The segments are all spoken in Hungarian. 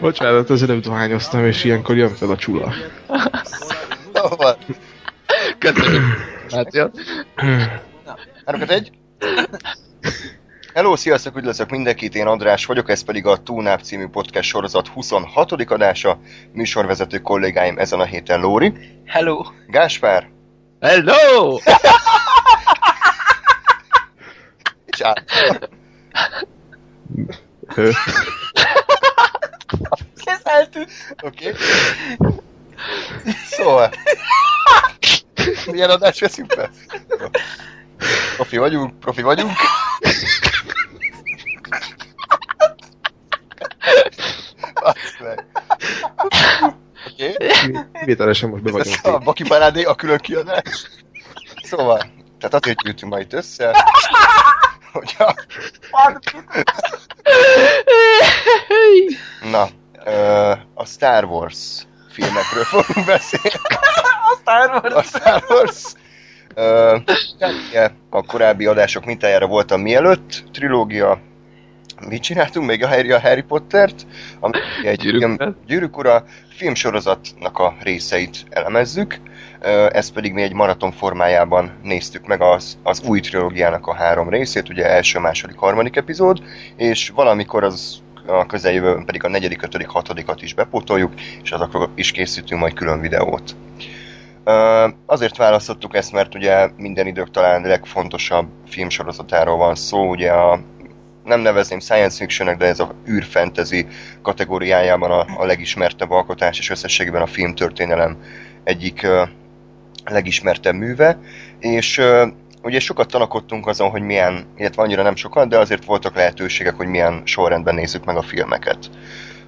Bocsánat, az előbb dohányoztam, és ilyenkor jön fel a csula. Jó. Köszönjük. Hát jön. Három, kettő, egy. Hello, sziasztok, üdvözlök mindenkit, én András vagyok, ez pedig a Túnáp című podcast sorozat 26. adása. Műsorvezető kollégáim ezen a héten Lóri, Hello! Gáspár Hello! és Át. Ez eltűnt! Oké. Okay. Szóval. Milyen adást veszünk be? Profi vagyunk, profi vagyunk. Oké. Okay. Most be vagyunk. Ez a Baki Parádé, a külön kiadás. Szóval, tehát azért gyűjtünk ma itt össze, hogy a... Na, ö, a Star Wars filmekről fogunk beszélni. A Star Wars! A Star Wars. Ö, a korábbi adások mintájára voltam mielőtt, trilógia, mit csináltunk még a Harry, a Harry Pottert, ami egy Gyűrűk film, Ura. Gyűrűk Ura filmsorozatnak a részeit elemezzük, Ö, ezt pedig mi egy maraton formájában néztük meg az, az új trilógiának a három részét, ugye első, második, harmadik epizód, és valamikor az a közeljövőben pedig a negyedik, ötödik, hatodikat is bepótoljuk, és azokról is készítünk majd külön videót. Azért választottuk ezt, mert ugye minden idők talán legfontosabb filmsorozatáról van szó, ugye a nem nevezném science fictionnek, de ez a űrfantasy kategóriájában a, a legismertebb alkotás, és összességében a filmtörténelem egyik legismertebb műve, és ugye sokat tanakodtunk azon, hogy milyen, illetve annyira nem sokat, de azért voltak lehetőségek, hogy milyen sorrendben nézzük meg a filmeket.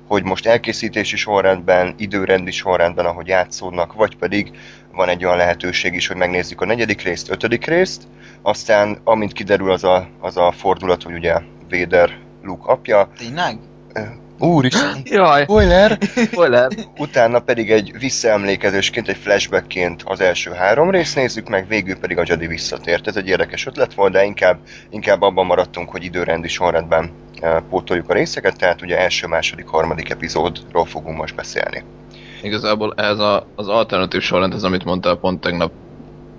Hogy most elkészítési sorrendben, időrendi sorrendben, ahogy játszódnak, vagy pedig van egy olyan lehetőség is, hogy megnézzük a negyedik részt, ötödik részt, aztán amint kiderül az a, az a fordulat, hogy ugye Vader Luke apja, Tényleg? Úristen, Jaj, spoiler! spoiler. Utána pedig egy visszaemlékezésként, egy flashbackként az első három részt nézzük meg, végül pedig a Jedi visszatért. Ez egy érdekes ötlet volt, de inkább, inkább abban maradtunk, hogy időrendi sorrendben eh, pótoljuk a részeket, tehát ugye első, második, harmadik epizódról fogunk most beszélni. Igazából ez a, az alternatív sorrend, ez amit mondtál pont tegnap,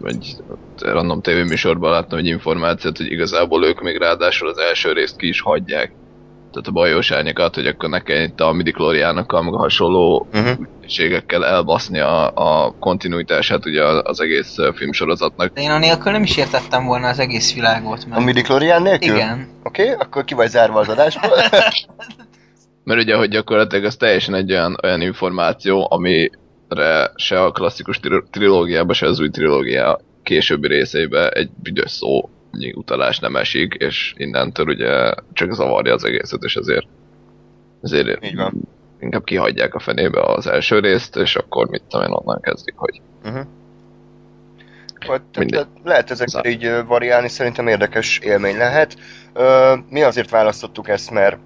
egy random tévéműsorban láttam egy információt, hogy igazából ők még ráadásul az első részt ki is hagyják. Tehát a bajós árnyakat, hogy akkor ne itt a a meg a hasonló Uh-huh. elbaszni a, a kontinuitását ugye az egész filmsorozatnak. De én anélkül nem is értettem volna az egész világot, mert... A midichlorian nélkül? Igen. Oké, okay, akkor ki vagy zárva az adásból. Mert ugye, hogy gyakorlatilag ez teljesen egy olyan, olyan információ, amire se a klasszikus tri- trilógiába, se az új trilógia későbbi részeibe egy büdös szó utalás nem esik, és innentől ugye csak zavarja az egészet, és ezért, ezért Így van. inkább kihagyják a fenébe az első részt, és akkor mit tudom én, onnan kezdik, hogy Uh-huh. Vagy, tehát lehet ezekkel így ö, variálni, szerintem érdekes élmény lehet. Mi azért választottuk ezt, mert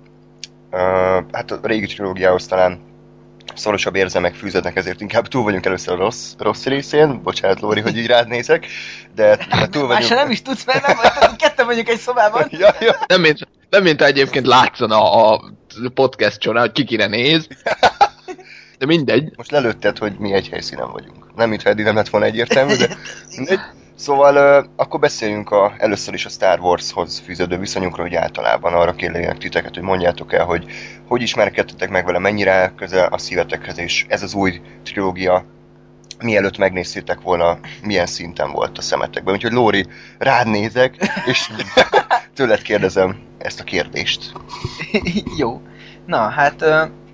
hát a régi trilógiához talán szorosabb érzelmek fűződnek, ezért inkább túl vagyunk először a rossz, rossz részén. Bocsánat, Lóri, hogy így rád nézek, de de túl Már vagyunk... nem is tudsz, mert nem vagy, ketten vagyunk egy szobában. Ja, ja. nem mint, nem mint egyébként látszana a podcast során, hogy ki kire néz, de mindegy. Most lelőtted, hogy mi egy helyszínen vagyunk. Nem, mintha eddig nem lett volna egyértelmű, de mindegy. Szóval akkor beszéljünk a, először is a Star Wars-hoz fűződő viszonyunkról, hogy általában arra kérlek titeket, hogy mondjátok el, hogy hogy ismerkedtetek meg vele, mennyire közel a szívetekhez, és ez az új trilógia mielőtt megnéztétek volna, milyen szinten volt a szemetekben. Úgyhogy Lóri, rád nézek, és tőled kérdezem ezt a kérdést. Jó. Na, hát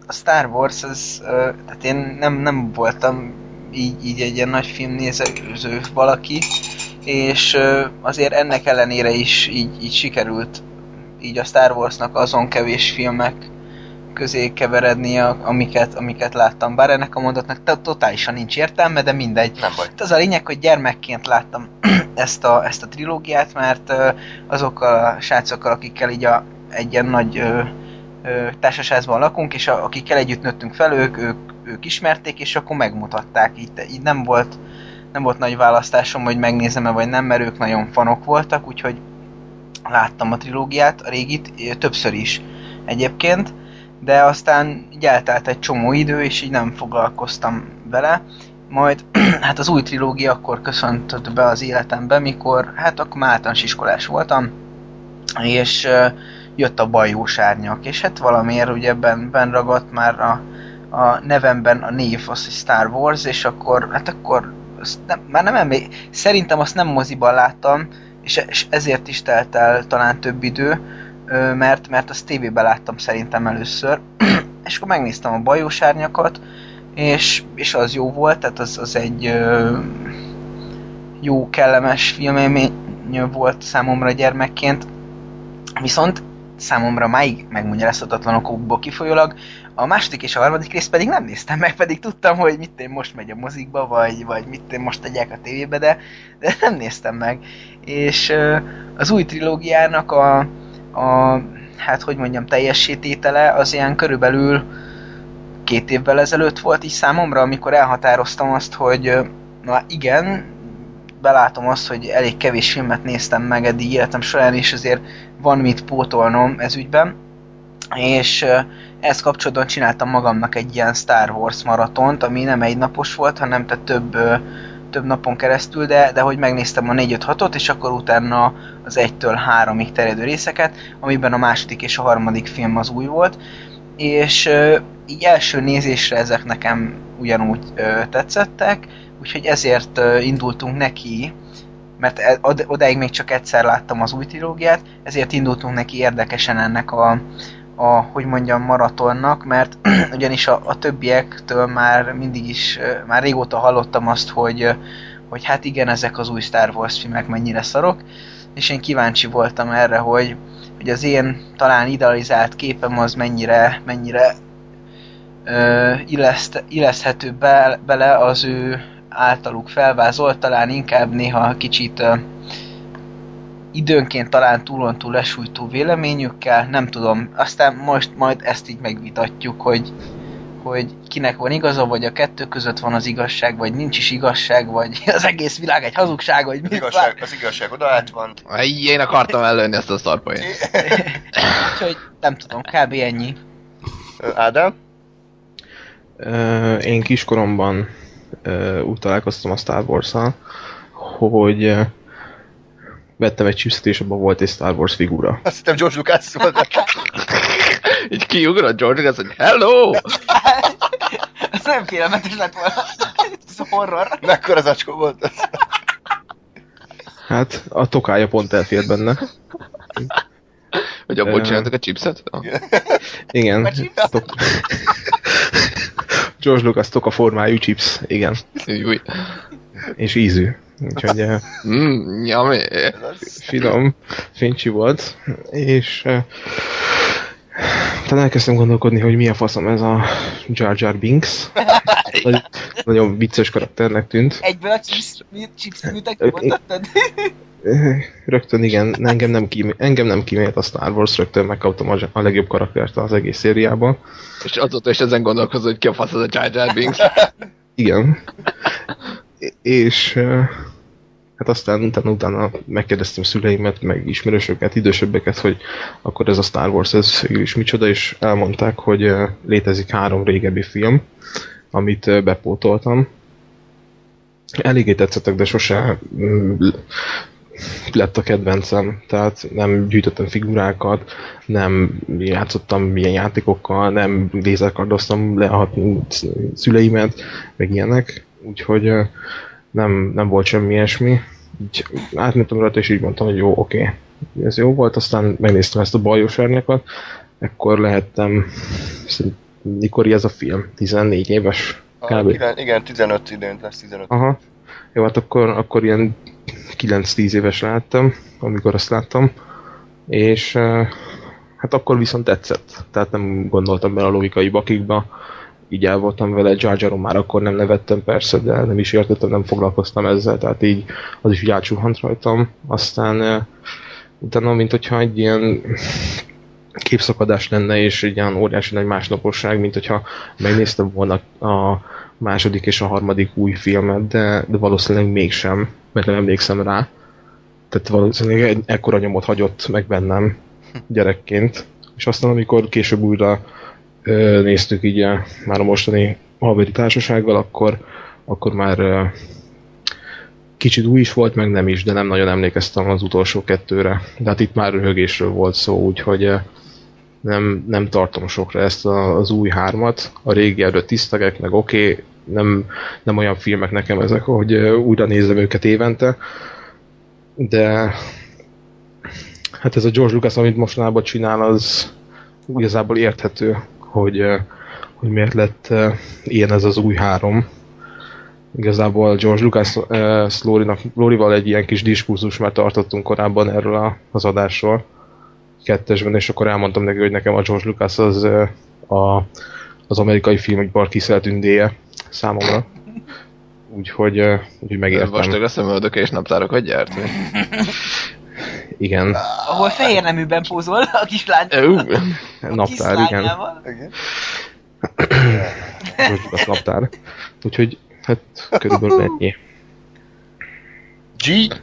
a Star Wars, az, tehát én nem, nem voltam így, így egy ilyen nagy filmnéző valaki, és azért ennek ellenére is így, így sikerült így a Star Warsnak azon kevés filmek közé keveredni, a- amiket, amiket láttam. Bár ennek a mondatnak to- totálisan nincs értelme, de mindegy. Nem baj. Hát az a lényeg, hogy gyermekként láttam ezt a, ezt a trilógiát, mert azokkal a srácokkal, akikkel így a, egy ilyen nagy ö, ö, társaságban lakunk, és a, akikkel együtt nőttünk fel, ők, ők, ők ismerték, és akkor megmutatták. Így, így nem volt nem volt nagy választásom, hogy megnézem-e vagy nem, mert ők nagyon fanok voltak, úgyhogy láttam a trilógiát, a régit, többször is egyébként, de aztán így eltelt egy csomó idő, és így nem foglalkoztam vele. Majd hát az új trilógia akkor köszöntött be az életembe, mikor hát akkor már általános iskolás voltam, és jött a bajós árnyak, és hát valamiért ugye ebben ben ragadt már a, a nevemben a név az, hogy Star Wars, és akkor, hát akkor nem, már nem emlé... Szerintem azt nem moziban láttam, és, és ezért is telt el talán több idő, mert, mert azt tévében láttam szerintem először, és akkor megnéztem a bajós árnyakat, és, és az jó volt, tehát az, az egy ö, jó, kellemes filmélmény volt számomra gyermekként, viszont számomra máig megmagyarázhatatlan okokból kifolyólag, a második és a harmadik részt pedig nem néztem meg, pedig tudtam, hogy mit én most megy a mozikba, vagy, vagy mit én most tegyek a tévébe, de, de nem néztem meg. És az új trilógiának a, a hát hogy mondjam, teljesítétele az ilyen körülbelül két évvel ezelőtt volt is számomra, amikor elhatároztam azt, hogy na igen, belátom azt, hogy elég kevés filmet néztem meg eddig életem során, és azért van mit pótolnom ez ügyben. És ehhez kapcsolatban csináltam magamnak egy ilyen Star Wars maratont, ami nem egy napos volt, hanem tehát több, több napon keresztül, de, de hogy megnéztem a 4-5-6-ot, és akkor utána az 1-től 3-ig terjedő részeket, amiben a második és a harmadik film az új volt, és így első nézésre ezek nekem ugyanúgy tetszettek, úgyhogy ezért indultunk neki, mert e- od- odáig még csak egyszer láttam az új trilógiát, ezért indultunk neki érdekesen ennek a, a hogy mondjam, maratonnak, mert ugyanis a, a többiektől már mindig is, már régóta hallottam azt, hogy, hogy hát igen, ezek az új Star Wars filmek mennyire szarok, és én kíváncsi voltam erre, hogy, hogy az én talán idealizált képem az mennyire, mennyire ö, illeszt, illeszthető be, bele az ő általuk felvázolt, talán inkább néha kicsit ö, időnként talán túlon túl lesújtó véleményükkel, nem tudom. Aztán most majd ezt így megvitatjuk, hogy, hogy kinek van igaza, vagy a kettő között van az igazság, vagy nincs is igazság, vagy az egész világ egy hazugság, vagy mi igazság, az igazság oda át van. Én akartam ellőni ezt a szarpoint. Úgyhogy nem tudom, kb. ennyi. Ádám? Én kiskoromban ö, úgy találkoztam a Star wars hogy ö, vettem egy chipset, és abban volt egy Star Wars figura. Azt hittem George Lucas volt. Így kiugrott George Lucas, hogy hello! Ez nem félelmetes lett volna. Ez horror. Mekkora zacskó volt az? Hát a tokája pont elfért benne. Hogy abból csináltak a chipset? Ah. Igen. Vagy Tok... George Lucas toka formájú chips, igen. Új. És ízű. Úgyhogy ö, Mm, az? finom, fincsi volt, és uh, talán elkezdtem gondolkodni, hogy milyen faszom ez a Jar Jar Binks. Nagy, nagyon vicces karakternek tűnt. Egyből a chips, chips műtek kimondhattad? Rögtön igen, engem nem, kímé, engem nem kímélt a Star Wars, rögtön megkaptam a, a legjobb karaktert az egész szériában. És azóta is ezen gondolkozol, hogy ki a fasz az a Jar Jar Binks. Igen. És hát aztán utána, utána megkérdeztem szüleimet, meg ismerősöket, idősebbeket, hogy akkor ez a Star Wars, ez végül is micsoda, és elmondták, hogy létezik három régebbi film, amit bepótoltam. Eléggé tetszettek, de sose mm, lett a kedvencem, tehát nem gyűjtöttem figurákat, nem játszottam ilyen játékokkal, nem lézerkardoztam le a szüleimet, meg ilyenek, úgyhogy nem, nem volt semmi ilyesmi. Így átmentem rajta, és így mondtam, hogy jó, oké, ez jó volt, aztán megnéztem ezt a bajos árnyakat, ekkor lehettem, mikor ez a film? 14 éves? Kb. kilen- igen, 15 idén lesz 15. Aha. Jó, hát akkor, akkor ilyen 9-10 éves láttam, amikor azt láttam. És hát akkor viszont tetszett. Tehát nem gondoltam bele a logikai bakikba. Így el voltam vele, Jar Jaron már akkor nem nevettem persze, de nem is értettem, nem foglalkoztam ezzel, tehát így az is így átsuhant rajtam. Aztán uh, utána, mint hogyha egy ilyen képszakadás lenne, és egy ilyen óriási nagy másnaposság, mint hogyha megnéztem volna a második és a harmadik új filmet, de, de valószínűleg mégsem, mert nem emlékszem rá. Tehát valószínűleg egy ekkora nyomot hagyott meg bennem gyerekként. És aztán, amikor később újra néztük így már a mostani haveri társasággal, akkor, akkor már kicsit új is volt, meg nem is, de nem nagyon emlékeztem az utolsó kettőre. De hát itt már röhögésről volt szó, úgyhogy nem, nem tartom sokra ezt az új hármat. A régi előtt tisztegek, meg oké, okay, nem, nem olyan filmek nekem ezek, hogy újra nézem őket évente, de hát ez a George Lucas, amit mostanában csinál, az igazából érthető, hogy, hogy miért lett ilyen ez az új három. Igazából George Lucas uh, Lórival egy ilyen kis diskurzus már tartottunk korábban erről a, az adásról kettesben, és akkor elmondtam neki, hogy nekem a George Lucas az a, az amerikai filmekbar kiszelt ündéje számomra. Úgyhogy, úgyhogy megértem. Vastag a szemöldök és naptárokat gyárt? Igen. Ahol fehér neműben pózol a kislány. Naptár, igen. igen. George naptár. Úgyhogy, hát körülbelül ennyi. G?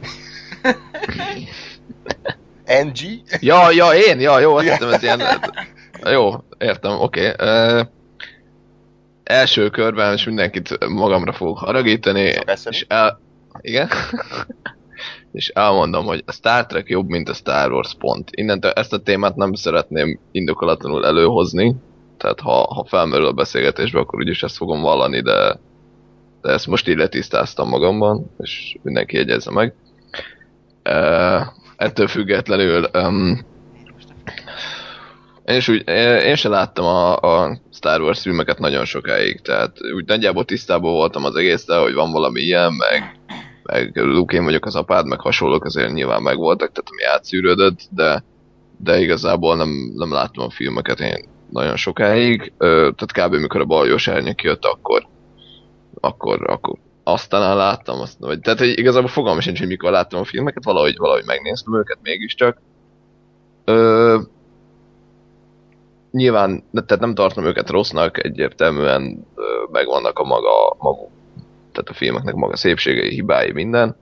NG? Ja, ja, én? Ja, jó, azt hiszem, ez ilyen... Jó, értem, oké. Okay. Uh, első körben és mindenkit magamra fogok haragítani, és el... Igen? És elmondom, hogy a Star Trek jobb, mint a Star Wars pont. Innentől ezt a témát nem szeretném indokolatlanul előhozni, tehát ha, ha felmerül a beszélgetésbe, akkor úgyis ezt fogom vallani, de, de ezt most így letisztáztam magamban, és mindenki jegyezze meg. Uh, ettől függetlenül um, én, is úgy, én sem láttam a, a Star Wars filmeket nagyon sokáig, tehát úgy nagyjából tisztában voltam az egésztel, hogy van valami ilyen, meg, meg Luke, én vagyok az apád, meg hasonlók azért nyilván megvoltak, tehát ami átszűrődött, de, de igazából nem, nem láttam a filmeket én nagyon sokáig, tehát kb. mikor a baljós árnyak jött, akkor, akkor, akkor aztán láttam, azt, vagy, tehát hogy igazából fogalmam sincs, hogy mikor láttam a filmeket, valahogy, valahogy megnéztem őket mégiscsak. Ö, nyilván, tehát nem tartom őket rossznak, egyértelműen megvannak a maga, maguk, tehát a filmeknek maga szépségei, hibái, minden.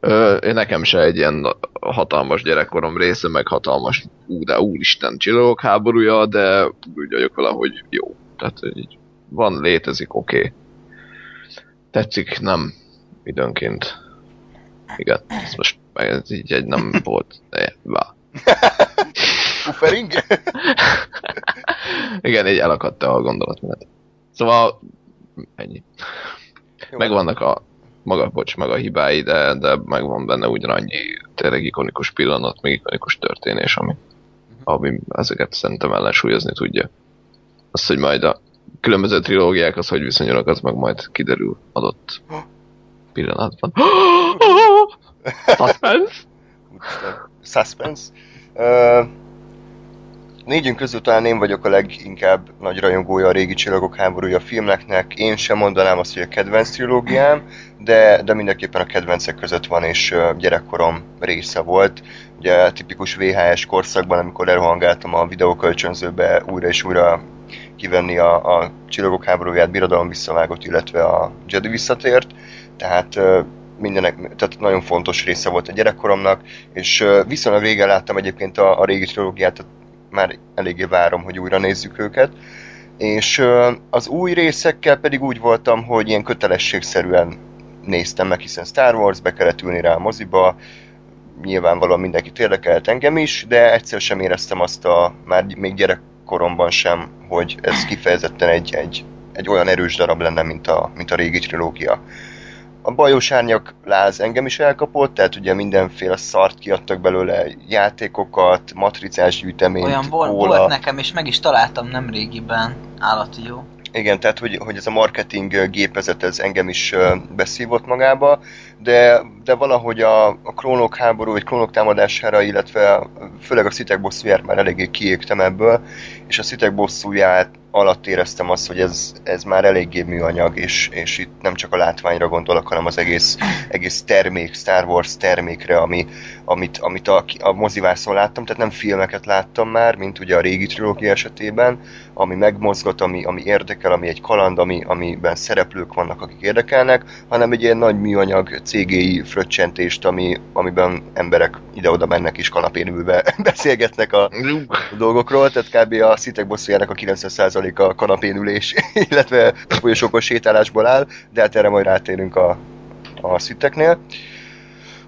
Ö, én nekem se egy ilyen hatalmas gyerekkorom része, meg hatalmas, ú, de úristen, csillagok háborúja, de úgy vagyok valahogy jó. Tehát így van, létezik, oké. Okay tetszik, nem időnként. Igen, ez most ez így egy nem volt, de vá. Ufering? Igen, így elakadt a gondolatmenet. Szóval ennyi. Jó. Megvannak a maga, bocs, meg a hibái, de, de megvan benne ugyanannyi tényleg ikonikus pillanat, meg ikonikus történés, ami, ami ezeket szerintem ellensúlyozni tudja. Azt, hogy majd a különböző trilógiák az hogy viszonyulnak, az meg majd kiderül adott pillanatban. Suspense? Suspense? Uh, négyünk közül talán én vagyok a leginkább nagy rajongója a régi csillagok háborúja filmeknek. Én sem mondanám azt, hogy a kedvenc trilógiám, de, de mindenképpen a kedvencek között van, és gyerekkorom része volt. Ugye tipikus VHS korszakban, amikor lerohangáltam a videókölcsönzőbe újra és újra kivenni a, a Csillagok háborúját, Birodalom visszavágott, illetve a Jedi visszatért, tehát mindenek, tehát nagyon fontos része volt a gyerekkoromnak, és viszonylag régen láttam egyébként a, a régi trilógiát, már eléggé várom, hogy újra nézzük őket, és az új részekkel pedig úgy voltam, hogy ilyen kötelességszerűen néztem meg, hiszen Star Wars, be kellett ülni rá a moziba, nyilvánvalóan mindenkit érdekelt engem is, de egyszer sem éreztem azt a, már még gyerek koromban sem, hogy ez kifejezetten egy, egy, egy olyan erős darab lenne, mint a, mint a régi trilógia. A bajos árnyak láz engem is elkapott, tehát ugye mindenféle szart kiadtak belőle, játékokat, matricás gyűjteményt, Olyan volt, volt nekem, és meg is találtam nem régiben, állati jó. Igen, tehát hogy, hogy ez a marketing gépezet ez engem is beszívott magába, de de valahogy a, a klónok háború, vagy klónok támadására, illetve főleg a szitek bosszúját már eléggé kiégtem ebből, és a szitek bosszúját alatt éreztem azt, hogy ez, ez már eléggé műanyag, és, és itt nem csak a látványra gondolok, hanem az egész, egész termék, Star Wars termékre, ami, amit, amit a, a mozivászon láttam, tehát nem filmeket láttam már, mint ugye a régi trilógia esetében, ami megmozgat, ami, ami érdekel, ami egy kaland, ami, amiben szereplők vannak, akik érdekelnek, hanem egy ilyen nagy műanyag CGI fröccsentést, ami, amiben emberek ide-oda mennek és kanapén ülve beszélgetnek a, a dolgokról, tehát kb. a szitek bosszújának a 90%-a kanapén ülés, illetve folyosókos sétálásból áll, de hát erre majd rátérünk a, a sziteknél.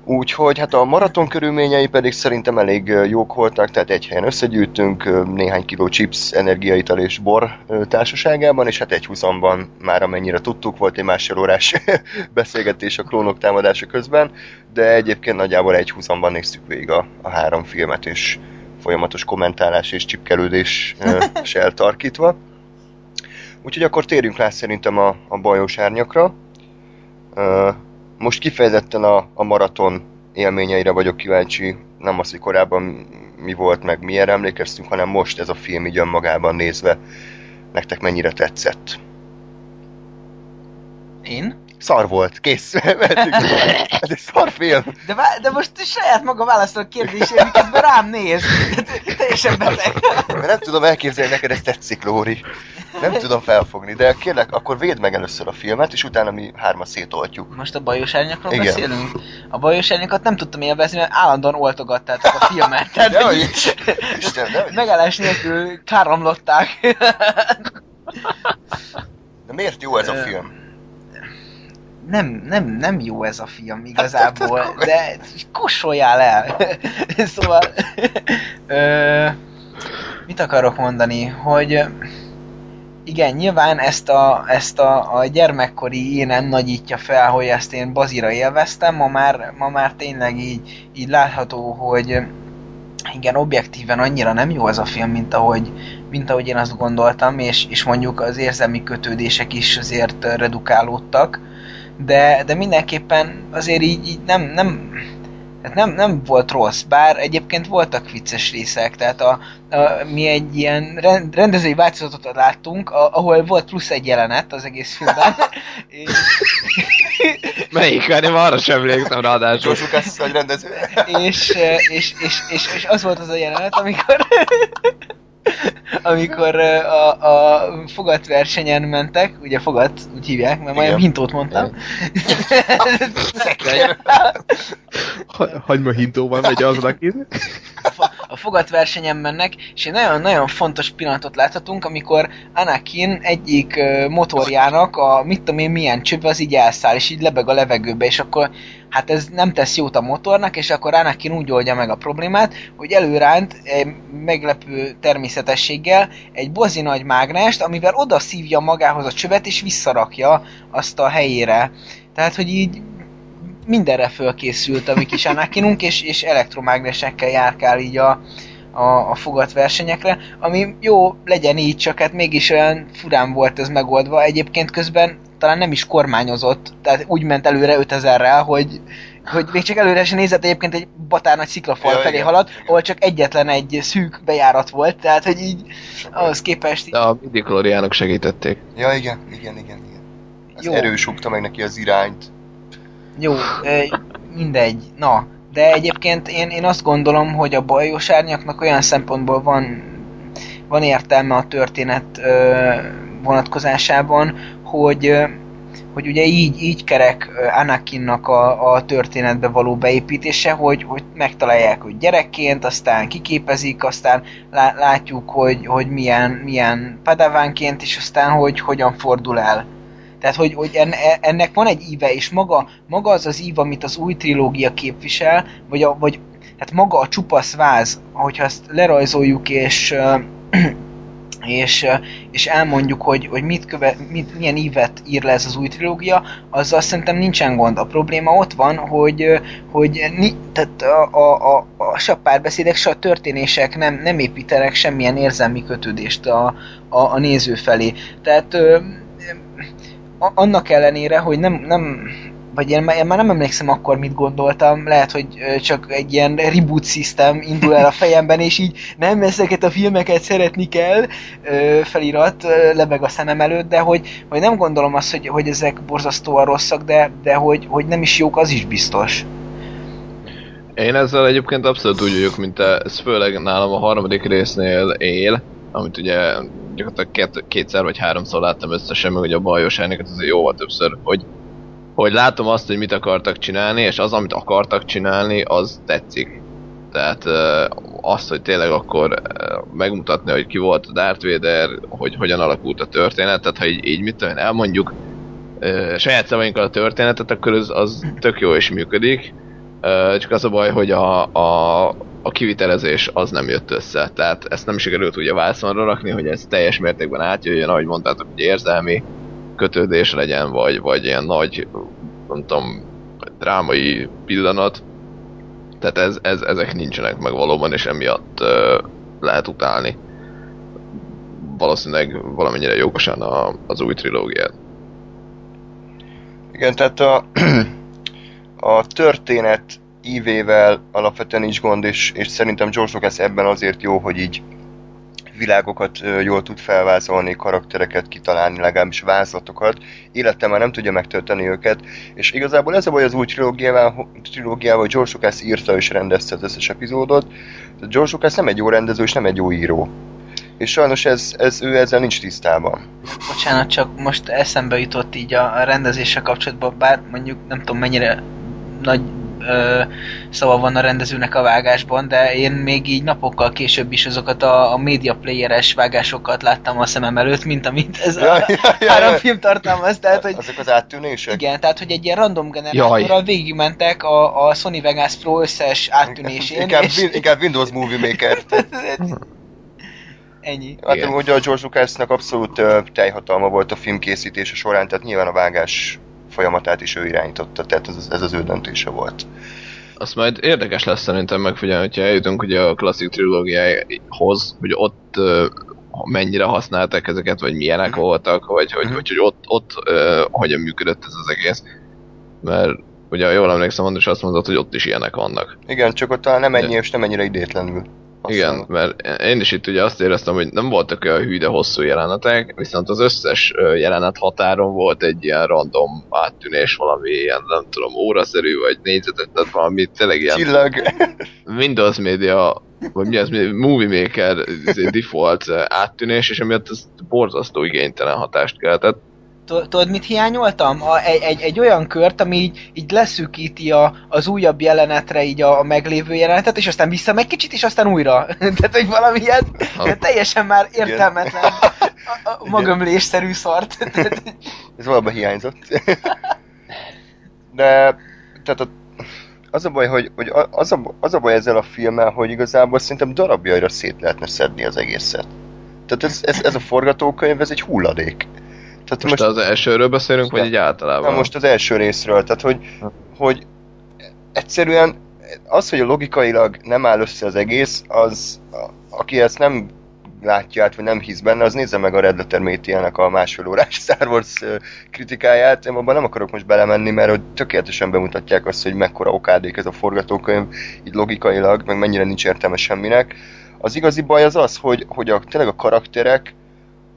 Úgyhogy hát a maraton körülményei pedig szerintem elég jók voltak, tehát egy helyen összegyűjtünk néhány kiló chips, energiaital és bor társaságában, és hát egy húzamban már amennyire tudtuk, volt egy másfél órás beszélgetés a klónok támadása közben, de egyébként nagyjából egy húzamban néztük végig a, a három filmet, és folyamatos kommentálás és csipkelődés se eltarkítva. Úgyhogy akkor térjünk rá szerintem a, a bajós árnyakra. Most kifejezetten a, a maraton élményeire vagyok kíváncsi, nem az, hogy korábban mi volt, meg milyen emlékeztünk, hanem most ez a film így önmagában nézve nektek mennyire tetszett. Én? Szar volt, kész. ez egy szar film. De, de most saját maga válaszol a kérdésére, miközben rám néz. Teljesen beteg. Mert nem tudom elképzelni, neked ez tetszik, Lóri. Nem tudom felfogni, de kérlek, akkor védd meg először a filmet, és utána mi hármat szétoltjuk. Most a bajos árnyakról Igen. beszélünk? A bajos árnyakat nem tudtam élvezni, mert állandóan oltogattátok a filmet. Tehát, Dehogy hogy is. Isten, dehogy is. megállás nélkül káromlották. De miért jó ez a film? Nem, nem, nem jó ez a film igazából, Hát, de kossoljál el. szóval, ö, mit akarok mondani, hogy igen, nyilván ezt a, ezt a, a gyermekkori énem nagyítja fel, hogy ezt én bazira élveztem, ma már, ma már tényleg így, így látható, hogy igen, objektíven annyira nem jó ez a film, mint ahogy, mint ahogy én azt gondoltam, és, és mondjuk az érzelmi kötődések is azért redukálódtak, de, de mindenképpen azért így, így nem, nem, tehát nem, nem volt rossz, bár egyébként voltak vicces részek, tehát a, a, mi egy ilyen rend, rendezői változatot láttunk, a, ahol volt plusz egy jelenet az egész filmben, és, Melyik? Hát én arra sem emlékszem ráadásul. Lucas vagy rendező? és, és, és, és, és az volt az a jelenet, amikor amikor a, a fogatversenyen mentek, ugye fogat, úgy hívják, mert majdnem hintót mondtam. Ha- Hagyma hintóval megy az neki. a fogatversenyen mennek, és egy nagyon-nagyon fontos pillanatot láthatunk, amikor Anakin egyik motorjának a mit tudom én milyen csöve az így elszáll, és így lebeg a levegőbe, és akkor hát ez nem tesz jót a motornak, és akkor Anakin úgy oldja meg a problémát, hogy előránt egy meglepő természetességgel egy bozi nagy mágnest, amivel oda szívja magához a csövet, és visszarakja azt a helyére. Tehát, hogy így mindenre fölkészült a mi kis Anakinunk, és, és elektromágnesekkel járkál így a, a, a fogatversenyekre, ami jó, legyen így, csak hát mégis olyan furán volt ez megoldva. Egyébként közben talán nem is kormányozott, tehát úgy ment előre 5000-rel, hogy, hogy még csak előre sem nézett egyébként egy batár nagy sziklafal Ja, felé igen. haladt, ahol csak egyetlen egy szűk bejárat volt, tehát hogy így ahhoz képest így, De a midi segítették. Ja, igen, igen, igen, igen. Az Jó. erős meg neki az irányt. Jó, mindegy. Na, de egyébként én, én azt gondolom, hogy a bajos árnyaknak olyan szempontból van, van értelme a történet ö, vonatkozásában, hogy, hogy ugye így, így kerek Anakinnak a, a történetbe való beépítése, hogy, hogy megtalálják, hogy gyerekként, aztán kiképezik, aztán lá, látjuk, hogy, hogy milyen, milyen padavánként, és aztán, hogy hogyan fordul el. Tehát, hogy, hogy enne- ennek van egy íve, és maga, maga az az ív, amit az új trilógia képvisel, vagy, a, vagy hát maga a csupasz váz, hogyha ezt lerajzoljuk, és, és, és elmondjuk, hogy, hogy mit köve, mit, milyen ívet ír le ez az új trilógia, azzal szerintem nincsen gond. A probléma ott van, hogy, hogy ni, tehát a, a, a, a, se a párbeszédek, se a történések nem, nem építenek semmilyen érzelmi kötődést a, a, a néző felé. Tehát ö, annak ellenére, hogy nem, nem vagy én, én már nem emlékszem akkor mit gondoltam, lehet, hogy csak egy ilyen reboot system indul el a fejemben, és így nem ezeket a filmeket szeretni kell, felirat lebeg a szemem előtt, de hogy, hogy nem gondolom azt, hogy, hogy ezek borzasztóan rosszak, de, de hogy, hogy nem is jók, az is biztos. Én ezzel egyébként abszolút úgy vagyok, mint te, ez főleg nálam a harmadik résznél él, amit ugye gyakorlatilag két, kétszer vagy háromszor láttam összesen, meg ugye a bajos elnéket azért jóval többször, hogy, hogy látom azt, hogy mit akartak csinálni, és az, amit akartak csinálni, az tetszik. Tehát azt, hogy tényleg akkor megmutatni, hogy ki volt a Darth Vader, hogy hogyan alakult a történet, tehát ha így, így mit tudom elmondjuk saját szavainkkal a történetet, akkor az, az tök jó is működik, csak az a baj, hogy a, a, a kivitelezés az nem jött össze. Tehát ezt nem sikerült ugye vászonra rakni, hogy ez teljes mértékben átjöjjön, ahogy mondtátok, hogy érzelmi kötődés legyen, vagy, vagy ilyen nagy, nem drámai pillanat. Tehát ez, ez, ezek nincsenek meg valóban, és emiatt uh, lehet utálni. Valószínűleg valamennyire jogosan a, az új trilógiát. Igen, tehát a, a történet ívével alapvetően nincs gond, és, és szerintem George Lucas ebben azért jó, hogy így világokat jól tud felvázolni, karaktereket kitalálni, legalábbis vázlatokat. Életem már nem tudja megtölteni őket, és igazából ez a baj az új trilógiával, trilógiával George Lucas írta és rendezte az összes epizódot. De George Lucas nem egy jó rendező, és nem egy jó író. És sajnos ez, ez, ő ezzel nincs tisztában. Bocsánat, csak most eszembe jutott így a, a rendezéssel kapcsolatban, bár mondjuk nem tudom mennyire nagy ö, szava van a rendezőnek a vágásban, de én még így napokkal később is azokat a, a media playeres vágásokat láttam a szemem előtt, mint amit ez Ja, a ja, ja, három ja. film tartalmaz, tehát hogy Azok az áttűnések? igen, tehát hogy egy ilyen random generátorral végigmentek a, a Sony Vegas Pro összes áttűnésén, Inkább, és inkább Windows Movie Maker. ennyi. Hát Igen. ugye a George Lucasnak abszolút ö, teljhatalma volt a filmkészítése során, tehát nyilván a vágás folyamatát is ő irányította, tehát ez, ez az ő döntése volt. Azt majd érdekes lesz szerintem megfigyelni, hogyha eljutunk ugye a klasszik trilógiához, hogy ott mennyire használták ezeket, vagy milyenek voltak, vagy hogy, Mhm. hogy, hogy ott, ott ö, hogyan működött ez az egész. Mert ugye jól emlékszem, Andris azt mondott, hogy ott is ilyenek vannak. Igen, csak ott talán nem ennyi De- és nem ennyire idétlenül. Igen, mert én is itt ugye azt éreztem, hogy nem voltak olyan hű, de hosszú jelenetek, viszont az összes jelenet határon volt egy ilyen random áttűnés, valami ilyen, nem tudom, óraszerű, vagy négyzetet, tehát valami tényleg ilyen Csillag. Windows Media, vagy mi az, Movie Maker izé, default áttűnés, és emiatt ez borzasztó igénytelen hatást keltett. Tud- Tudod, mit hiányoltam? A, egy, egy, egy olyan kört, ami így, így leszűkíti a, az újabb jelenetre így a, a meglévő jelenetet, és aztán visszamegy kicsit, és aztán újra. Tehát, hogy valami ilyen Ha. teljesen már értelmetlen, a, magömlésszerű szart. Ez valóban hiányzott. De, tehát a, az a baj, hogy, hogy az, a, az a baj ezzel a filmmel, hogy igazából szerintem darabjaira szét lehetne szedni az egészet. Tehát ez, ez, ez a forgatókönyv, ez egy hulladék. Tehát Most, most az elsőről beszélünk, vagy így általában? Most az első részről, tehát hogy, hogy egyszerűen az, hogy logikailag nem áll össze az egész, az, a- aki ezt nem látja át, vagy nem hisz benne, az nézze meg a Red Letter Media-nek a másfél órás Star Wars kritikáját. Én abban nem akarok most belemenni, mert hogy tökéletesen bemutatják azt, hogy mekkora okádék ez a forgatókönyv, így logikailag, meg mennyire nincs értelme semminek. Az igazi baj az az, hogy, hogy a, tényleg a karakterek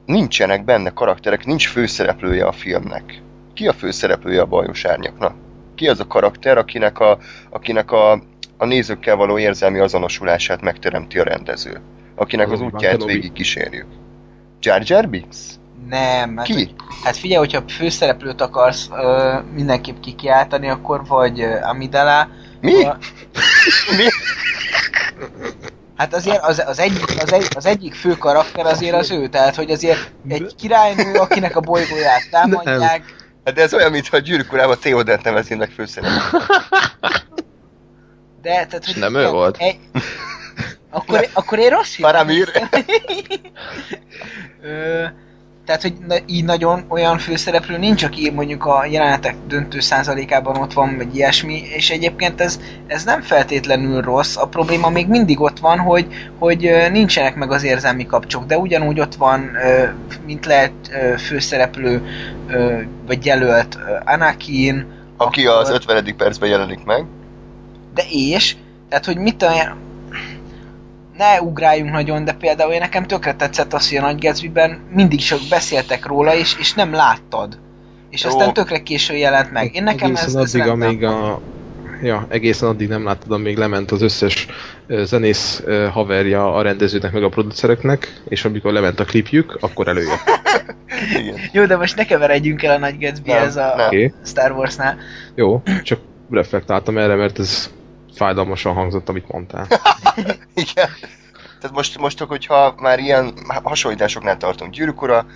nincsenek benne karakterek, nincs főszereplője a filmnek. Ki a főszereplője a bajos árnyaknak? Ki az a karakter, akinek a, akinek a, a nézőkkel való érzelmi azonosulását megteremti a rendező? Akinek az Obi-Wan útját végig kísérjük. Jar Jar Binks? nem, hát, Ki? hát figyelj, hogyha főszereplőt akarsz ö, mindenképp kikiáltani, akkor vagy Amidala, Mi? vagy- Mi? Hát azért az, az, egyik, az, egy, az egyik fő karakter azért az ő, tehát hogy azért egy királynő, akinek a bolygóját támadják, Hát de ez olyan, mintha a gyűrűk urában Theodent neveznének főszereplőt. de tehát hogy nem ő volt? Egy, akkor, akkor én rossz hittem. Faramir? Tehát, hogy na, így nagyon olyan főszereplő nincs, aki mondjuk a jelenetek döntő százalékában ott van, vagy ilyesmi, és egyébként ez, ez nem feltétlenül rossz. A probléma még mindig ott van, hogy, hogy nincsenek meg az érzelmi kapcsok, de ugyanúgy ott van, mint lehet főszereplő, vagy jelölt Anakin, Aki akkor- az 50. percben jelenik meg. De és, tehát hogy mit olyan, ne ugráljunk nagyon, de például én nekem tökre tetszett az, hogy a Nagy Gatsby-ben mindig csak beszéltek róla, és, és nem láttad. És Jó. aztán tökre későn jelent meg. Én nekem ez, egészen ez addig, amíg a... Ja, egészen addig nem láttad, amíg lement az összes zenész haverja a rendezőnek meg a producereknek, és amikor lement a klipjük, akkor előjött. Igen. Jó, de most ne keveredjünk el a Nagy Gatsby-hez a nem. Oké, Star Warsnál. jó, csak reflektáltam erre, mert ez fájdalmasan hangzott, amit mondtál. Igen. Tehát most, most hogyha már ilyen hasonlításoknál tartunk gyűrűk ura,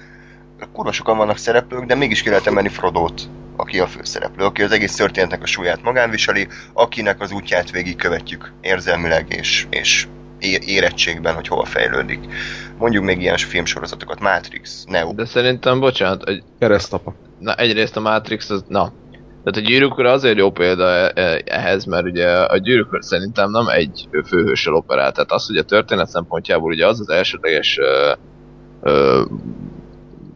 kurva sokan vannak szereplők, de mégis ki lehet emelni Frodót, aki a főszereplő, aki az egész történetnek a súlyát magán viseli, akinek az útját végig követjük érzelmileg és, és érettségben, hogy hova fejlődik. Mondjuk még ilyen filmsorozatokat, Matrix, Neo. De szerintem, bocsánat, egy, Keresztapa. na egyrészt a Matrix az, na, tehát a gyűrűk Ura azért jó példa e- e- ehhez, mert ugye a gyűrűk Ura szerintem nem egy főhőssel operál, tehát az, hogy a történet szempontjából ugye az az elsődleges ö, ö,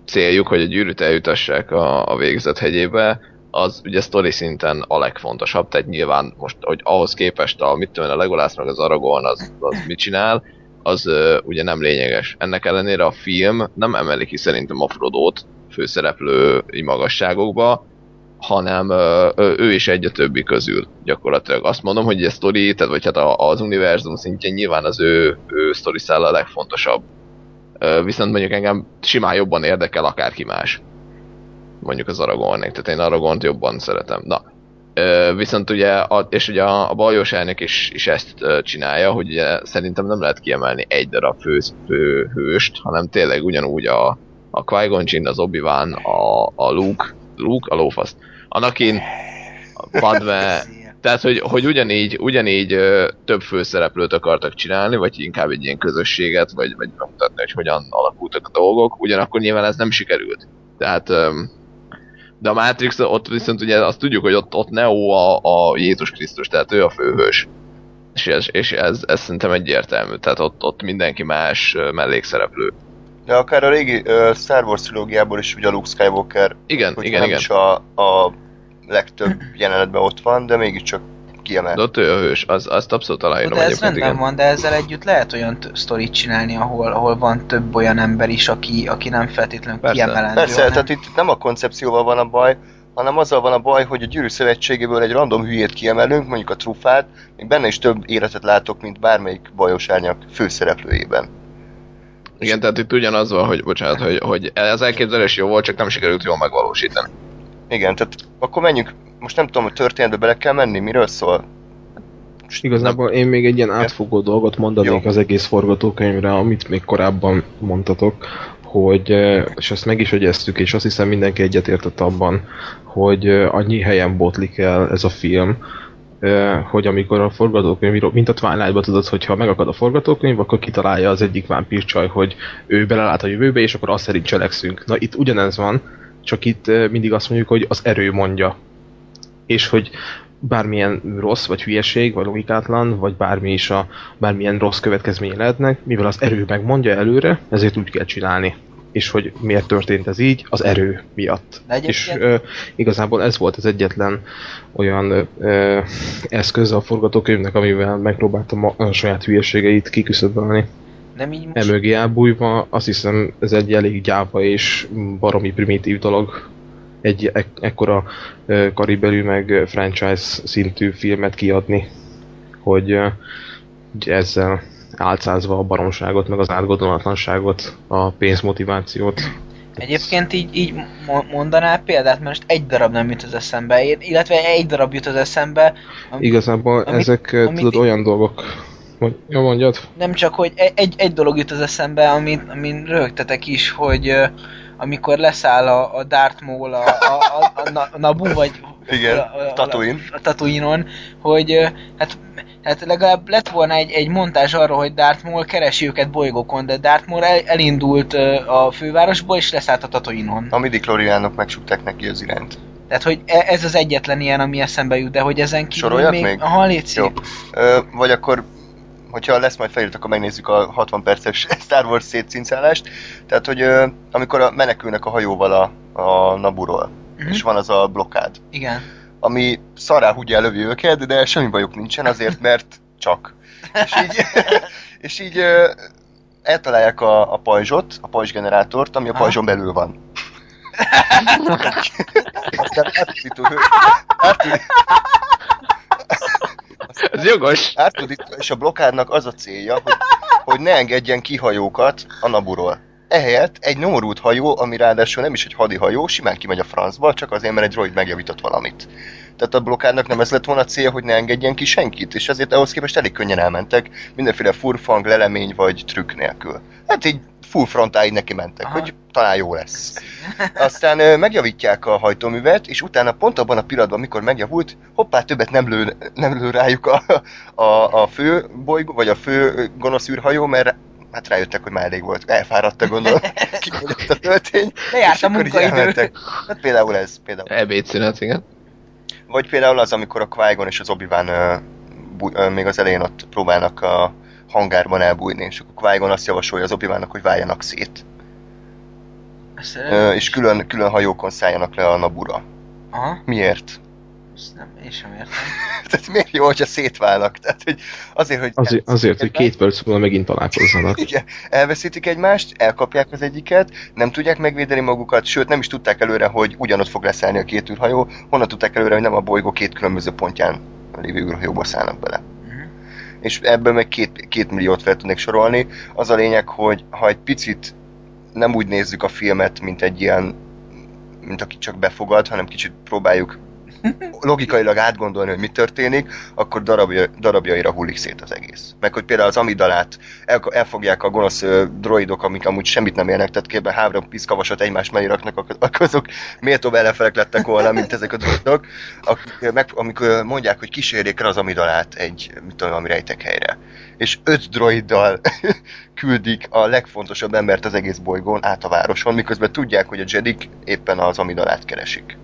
céljuk, hogy a gyűrűt eljutassák a, a végzet hegyébe, az ugye sztori szinten a legfontosabb, tehát nyilván most, hogy ahhoz képest a, mit tudom a Legolász meg az Aragorn az, az mit csinál, az ö, ugye nem lényeges. Ennek ellenére a film nem emeli ki szerintem a Frodót főszereplői magasságokba, hanem ö, ő is egy a többi közül gyakorlatilag. Azt mondom, hogy a sztori, tehát vagy hát az univerzum szintjén nyilván az ő, ő sztori szála a legfontosabb. Ö, viszont mondjuk engem simán jobban érdekel akárki más. Mondjuk az Aragornék, tehát én Aragornt jobban szeretem. Na, Ö, viszont ugye, a, és ugye a, a bajos elnök is, is ezt csinálja, hogy ugye szerintem nem lehet kiemelni egy darab fő, fő hőst, hanem tényleg ugyanúgy a, a Qui-Gon Jinn, az Obi-Wan, a, a Luke, Luke, a lófasz, Anakin, Padme, tehát, hogy, hogy ugyanígy, ugyanígy ö, több főszereplőt akartak csinálni, vagy inkább egy ilyen közösséget, vagy, vagy bemutatni, hogy hogyan alakultak a dolgok, ugyanakkor nyilván ez nem sikerült. Tehát, öm, de a Matrix, ott viszont ugye azt tudjuk, hogy ott, ott Neo a, a Jézus Krisztus, tehát ő a főhős. És ez, és ez, ez szerintem egyértelmű, tehát ott, ott mindenki más ö, mellékszereplő. De akár a régi uh, Star Wars trilógiából is ugye a Luke Skywalker, Igen, hogy igen, nem igen. is a, a legtöbb jelenetben ott van, de mégiscsak kiemel. De ott ő a hős, az, azt abszolút aláírom de ez rendben igen. van, de ezzel együtt lehet olyan t- sztorit csinálni, ahol, ahol van több olyan ember is, aki, aki nem feltétlenül Persze. kiemelendő. Persze, hanem- tehát itt nem a koncepcióval van a baj, hanem azzal van a baj, hogy a gyűrű szövetségéből egy random hülyét kiemelünk, mondjuk a trufát, még benne is több életet látok, mint bármelyik bajos árnyak főszereplőjében. Igen, tehát itt ugyanaz van, hogy bocsánat, hogy, hogy az elképzelés jó volt, csak nem sikerült jól megvalósítani. Igen, tehát akkor menjünk, most nem tudom, hogy történetbe bele kell menni, miről szól? És igazából én még egy ilyen átfogó dolgot mondanék Jó. az egész forgatókönyvre, amit még korábban mondtatok, hogy, és ezt meg is egyeztük, és azt hiszem mindenki egyetértett abban, hogy annyi helyen botlik el ez a film, hogy amikor a forgatókönyv, mint a Twilight-ban tudod, hogy ha megakad a forgatókönyv, akkor kitalálja az egyik vámpírcsaj, hogy ő belelát a jövőbe, és akkor azt szerint cselekszünk. Na itt ugyanez van, csak itt mindig azt mondjuk, hogy az erő mondja. És hogy bármilyen rossz, vagy hülyeség, vagy logikátlan, vagy bármi is a, bármilyen rossz következménye lehetnek, mivel az erő megmondja előre, ezért úgy kell csinálni. És hogy miért történt ez így? Az erő miatt. És ö, igazából ez volt az egyetlen olyan ö, eszköz a forgatókönyvnek, amivel megpróbáltam a, a saját hülyeségeit kiküszöbölni. Nem így most... Emögé elbújva, azt hiszem ez egy elég gyáva és baromi primitív dolog egy ek- ekkora ö, karibelű meg franchise szintű filmet kiadni, hogy, ö, ezzel álcázva a baromságot, meg az átgondolatlanságot, a pénzmotivációt. Egyébként így, így mo- mondanál példát, mert most egy darab nem jut az eszembe, illetve egy darab jut az eszembe, ami Igazából amit- ezek, ö, amit tudod, olyan dolgok, hogy, jó mondjad? nem csak, hogy e- egy, egy dolog jut az eszembe, amin, amin rögtetek is, hogy ö, amikor leszáll a, a Darth Maul a, a, a, a, a Nabu, vagy Igen, a, a, Tatooine. a, a Tatooine-on, hogy ö, hát, hát legalább lett volna egy, egy montázs arról, hogy Darth Maul keresi őket bolygókon, de Darth Maul el, elindult a fővárosból, és leszállt a Tatooine-on. A midi megsukták neki az irányt. Tehát, hogy e- ez az egyetlen ilyen, ami eszembe jut, de hogy ezen kívül Soroljak még... még? Aha, légy Jó. Ö, vagy akkor, hogyha lesz majd felirat, akkor megnézzük a 60 perces Star Wars szétcincálást. Tehát, hogy ö, amikor a, menekülnek a hajóval a, a Naburól, Mhm. és van az a blokkád, Igen. Ami szará húgyja lövi őket, de semmi bajuk nincsen azért, mert csak. És így, és így eltalálják a, a pajzsot, a pajzsgenerátort, ami a pajzson belül van. Aztán átudító hő... Átudító, Ez jogos. átudító, és a blokkádnak az a célja, hogy, hogy ne engedjen kihajókat a Naburól. Ehelyett egy nyomorult hajó, ami ráadásul nem is egy hadihajó, simán kimegy a francba, csak azért, mert egy droid megjavított valamit. Tehát a blokkádnak nem ez lett volna a célja, hogy ne engedjen ki senkit, és ezért ahhoz képest elég könnyen elmentek, mindenféle furfang, lelemény vagy trükk nélkül. Hát így full frontáig neki mentek, Aha. hogy talán jó lesz. Aztán ö, megjavítják a hajtóművet, és utána pont abban a pillanatban, amikor megjavult, hoppá, többet nem lő, nem lő rájuk a, a, a fő bolygó, vagy a fő gonosz űrhajó, mert hát rájöttek, hogy már elég volt. Elfáradtak, gondolom. Kifogyott a töltény. Lejárt a munkaidő. Hát például ez. Például. Ebédszünet, igen. Vagy például az, amikor a qui és az obi még az elején ott próbálnak a hangárban elbújni, és akkor qui azt javasolja az obi hogy váljanak szét. Ezt, Ö, és külön, külön hajókon szálljanak le a Nabura. Aha, Miért? Ezt nem, én sem értem. Tehát miért jó, hogyha szétválnak? Tehát, hogy azért, hogy Azért, azért, hogy két perc múlva megint találkozzanak. Igen, elveszítik egymást, elkapják az egyiket, nem tudják megvédeni magukat, sőt nem is tudták előre, hogy ugyanott fog leszállni a két űrhajó, honnan tudták előre, hogy nem a bolygó két különböző pontján lévő űrhajóba szállnak bele. Mhm. És ebből meg két, két milliót fel tudnék sorolni. Az a lényeg, hogy ha egy picit nem úgy nézzük a filmet, mint egy ilyen, mint aki csak befogad, hanem kicsit próbáljuk logikailag átgondolni, hogy mi történik, akkor darabja, darabjaira hullik szét az egész. Meg hogy például az amidalát el, elfogják a gonosz ö, droidok, amik amúgy semmit nem érnek, tehát képben három piszkavasot egymás mellé raknak, ak- akkor azok méltóbb ellenfelek lettek volna, mint ezek a droidok, akik, meg, amikor mondják, hogy kísérjék el az amidalát egy, mit tudom, ami rejtek helyre. És öt droiddal küldik a legfontosabb embert az egész bolygón át a városon, miközben tudják, hogy a Jedik éppen az amidalát keresik.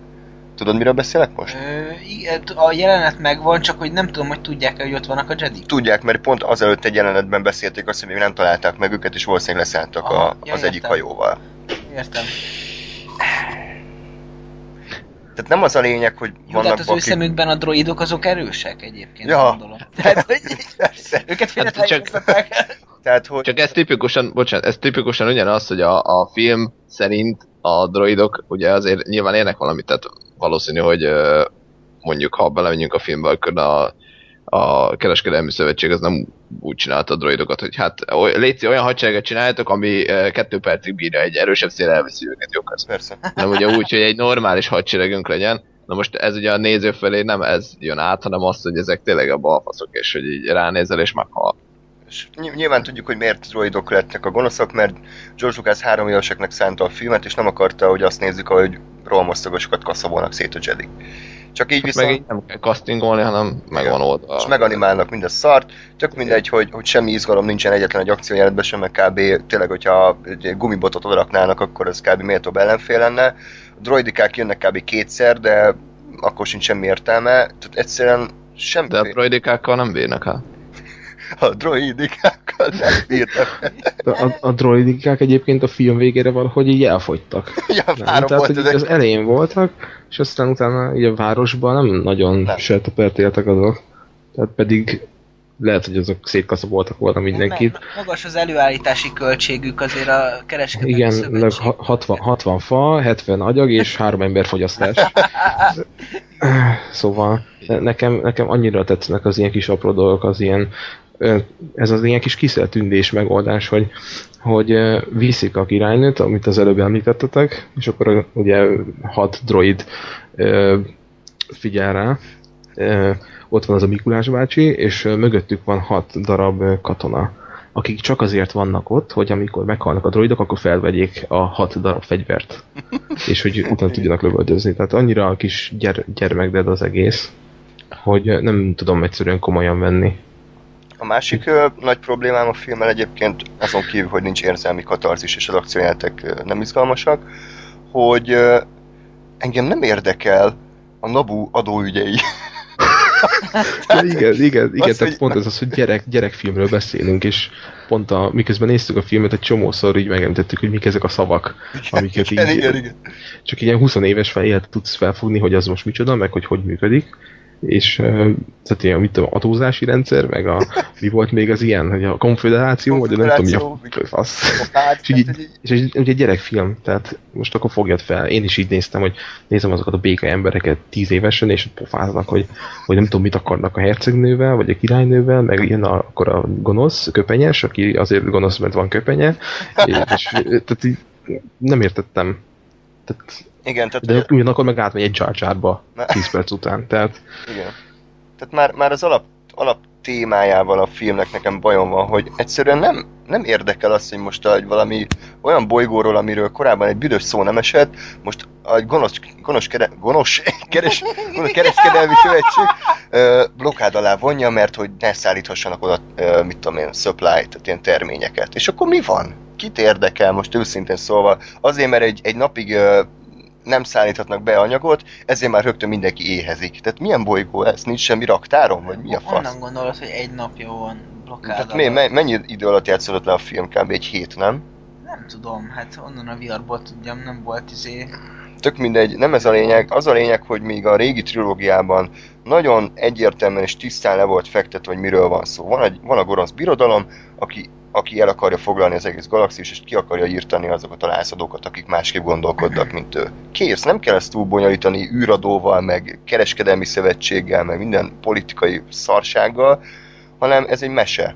Tudod, miről beszélek most? Ö, igen, a jelenet megvan, csak hogy nem tudom, hogy tudják-e, hogy ott vannak a Jedi. Tudják, mert pont azelőtt egy jelenetben beszélték azt, hogy még nem találták meg őket, és valószínűleg leszálltak Aha, a, ja, az egyik értem. hajóval. Értem. Tehát nem az a lényeg, hogy Jó, vannak tehát az ő bakik. szemükben a droidok azok erősek egyébként, Ja. gondolom. Tehát, hogy Persze. őket Hát csak-. Tehát, hogy Csak ez tipikusan, bocsánat, ez tipikusan ugyanaz, hogy a, a film szerint a droidok ugye azért nyilván érnek valamit, tehát valószínű, hogy mondjuk ha belemegyünk a filmbe, akkor a, a kereskedelmi szövetség az nem úgy csinálta a droidokat, hogy hát légy olyan hadsereget csináljátok, ami kettő percig bírja, egy erősebb szél elveszi őket, jó kösz. persze. Nem ugye úgy, hogy egy normális hadseregünk legyen, Na most ez ugye a néző felé nem ez jön át, hanem az, hogy ezek tényleg a balfaszok, és hogy így ránézel és meghal. És ny- nyilván tudjuk, hogy miért droidok lettek a gonoszak, mert George Lucas három éveseknek szánta a filmet, és nem akarta, hogy azt nézzük, hogy rohamosztogosokat kaszabolnak szét a Jedi. Csak így Meg viszont... így nem kell castingolni, hanem megvan oldva. és meganimálnak mind a szart, tök mindegy, hogy, hogy semmi izgalom nincsen egyetlen egy akciójelenetben sem, mert kb. tényleg, hogyha egy gumibotot odaraknának, akkor ez kb. méltóbb ellenfél lenne. A droidikák jönnek kb. kétszer, de akkor sincs semmi értelme, tehát egyszerűen semmi... De a droidikákkal nem bírnak el. A droidikákkal nem bírtak. De A, a droidikák egyébként a film végére valahogy így elfogytak. Ja, Nem, tehát, volt hogy az elején voltak, és aztán utána így a városban nem nagyon Nem. se éltek azok. Tehát pedig lehet, hogy azok szétkaszaboltak volna mindenkit. Meg- Magas az előállítási költségük azért a kereskedelmi Igen, szövetség. meg ha- 60, 60 fa, 70 agyag és 3 ember fogyasztás. Szóval ne- nekem, nekem annyira tetszenek az ilyen kis apró dolgok, az ilyen ez az ilyen kis kiszeltündés megoldás, hogy, hogy viszik a királynőt, amit az előbb említettetek, és akkor ugye hat droid figyel rá, ott van az a Mikulás bácsi, és mögöttük van hat darab katona, akik csak azért vannak ott, hogy amikor meghalnak a droidok, akkor felvegyék a hat darab fegyvert, és hogy utána tudjanak lövöldözni. Tehát annyira a kis gyere, gyermekded az egész, hogy nem tudom egyszerűen komolyan venni. A másik ö, nagy problémám a filmmel egyébként azon kívül, hogy nincs érzelmi katarzis és az akciójátek nem izgalmasak, hogy ö, engem nem érdekel a Nabu adóügyei. Ja, igen, igen, igen Az, tehát hogy- pont ez az, hogy gyerek, gyerekfilmről beszélünk, és pont a, miközben néztük a filmet, egy csomószor így megemlítettük, hogy mik ezek a szavak, amiket igen, így, igen, igen. csak ilyen 20 éves fejjel tudsz felfogni, hogy az most micsoda, meg hogy hogy működik, és tehát ilyen, mit tudom, adózási rendszer, meg a, mi volt még az ilyen, hogy a konfederáció, vagy nem tudom, mi a fasz. És így- és egy, ugye gyerekfilm, tehát most akkor fogjad fel. Én is így néztem, hogy nézem azokat a béka embereket tíz évesen, és pofáznak, hogy, hogy nem tudom, mit akarnak a hercegnővel, vagy a királynővel, meg ilyen a, akkor a gonosz, köpenyes, aki azért gonosz, mert van köpenye, és, és tehát így nem értettem. Tehát, Igen, tehát de hogy- ugyanakkor meg átmegy egy Jarba Na. 10 perc után. Tehát Igen. Tehát már, már az alap, alap témájával a filmnek nekem bajom van, hogy egyszerűen nem, nem érdekel az, hogy most egy valami olyan bolygóról, amiről korábban egy büdös szó nem esett, most egy gonosz, gonosz, kere, gonosz, keres, gonosz kereskedelmi szövetség ö, blokkád alá vonja, mert hogy ne szállíthassanak oda, ö, mit tudom én, supply, tehát ilyen terményeket. És akkor mi van? Kit érdekel most őszintén szólva? Azért, mert egy, egy napig ö, nem szállíthatnak be anyagot, ezért már rögtön mindenki éhezik. Tehát milyen bolygó ez? Nincs semmi raktáron? Vagy mi a fasz? Onnan gondolod, hogy egy napja van blokkád Tehát mi, me- mennyi idő alatt játszódott le a film? Kb. egy hét, nem? Nem tudom, hát onnan a VR-ból tudjam, nem volt izé... Tök mindegy, nem ez a lényeg. Az a lényeg, hogy még a régi trilógiában nagyon egyértelműen és tisztán le volt fektetve, hogy miről van szó. Van, egy, van a gonosz birodalom, aki, aki el akarja foglalni az egész galaxis, és ki akarja írtani azokat a lázadókat, akik másképp gondolkodnak, mint ő. Kész, nem kell ezt túl bonyolítani űradóval, meg kereskedelmi szövetséggel, meg minden politikai szarsággal, hanem ez egy mese.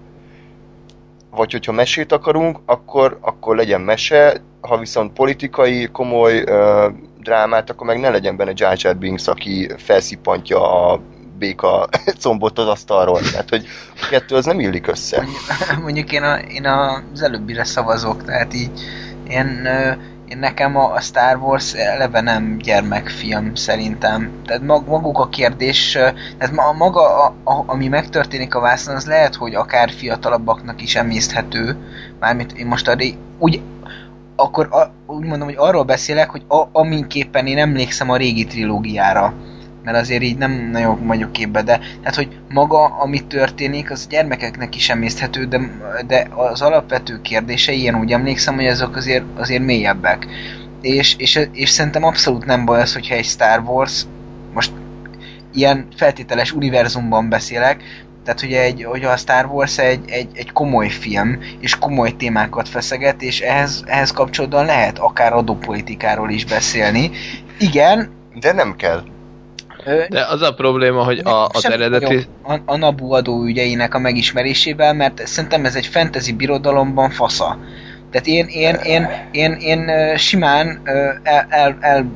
Vagy hogyha mesét akarunk, akkor, akkor legyen mese, ha viszont politikai, komoly ö, drámát, akkor meg ne legyen benne Jar Jar Binks, aki felszippantja a béka combot az asztalról. Tehát, hogy a kettő az nem illik össze. Mondjuk, én, a, én az előbbire szavazok, tehát így én, én nekem a, a Star Wars eleve nem gyermekfilm szerintem. Tehát mag, maguk a kérdés, tehát ma- maga, a, a, ami megtörténik a vászon, az lehet, hogy akár fiatalabbaknak is emészthető. Mármint én most a úgy, akkor a, úgy mondom, hogy arról beszélek, hogy a, aminképpen én emlékszem a régi trilógiára. Mert azért így nem nagyon vagyok képbe, de tehát, hogy maga, ami történik, az gyermekeknek is emészthető, de, de az alapvető kérdései, én úgy emlékszem, hogy azok azért, azért mélyebbek. És, és, és szerintem abszolút nem baj az, hogyha egy Star Wars, most ilyen feltételes univerzumban beszélek, tehát ugye egy, hogy a Star Wars egy, egy, egy komoly film, és komoly témákat feszeget, és ehhez, ehhez kapcsolódóan lehet akár adópolitikáról is beszélni. Igen, De nem kell. De az a probléma, hogy a, az eredeti... A, a Nabu adóügyeinek a megismerésével, mert szerintem ez egy fantasy birodalomban fasza. Tehát én, én, én, én, én, ö, simán el, el, el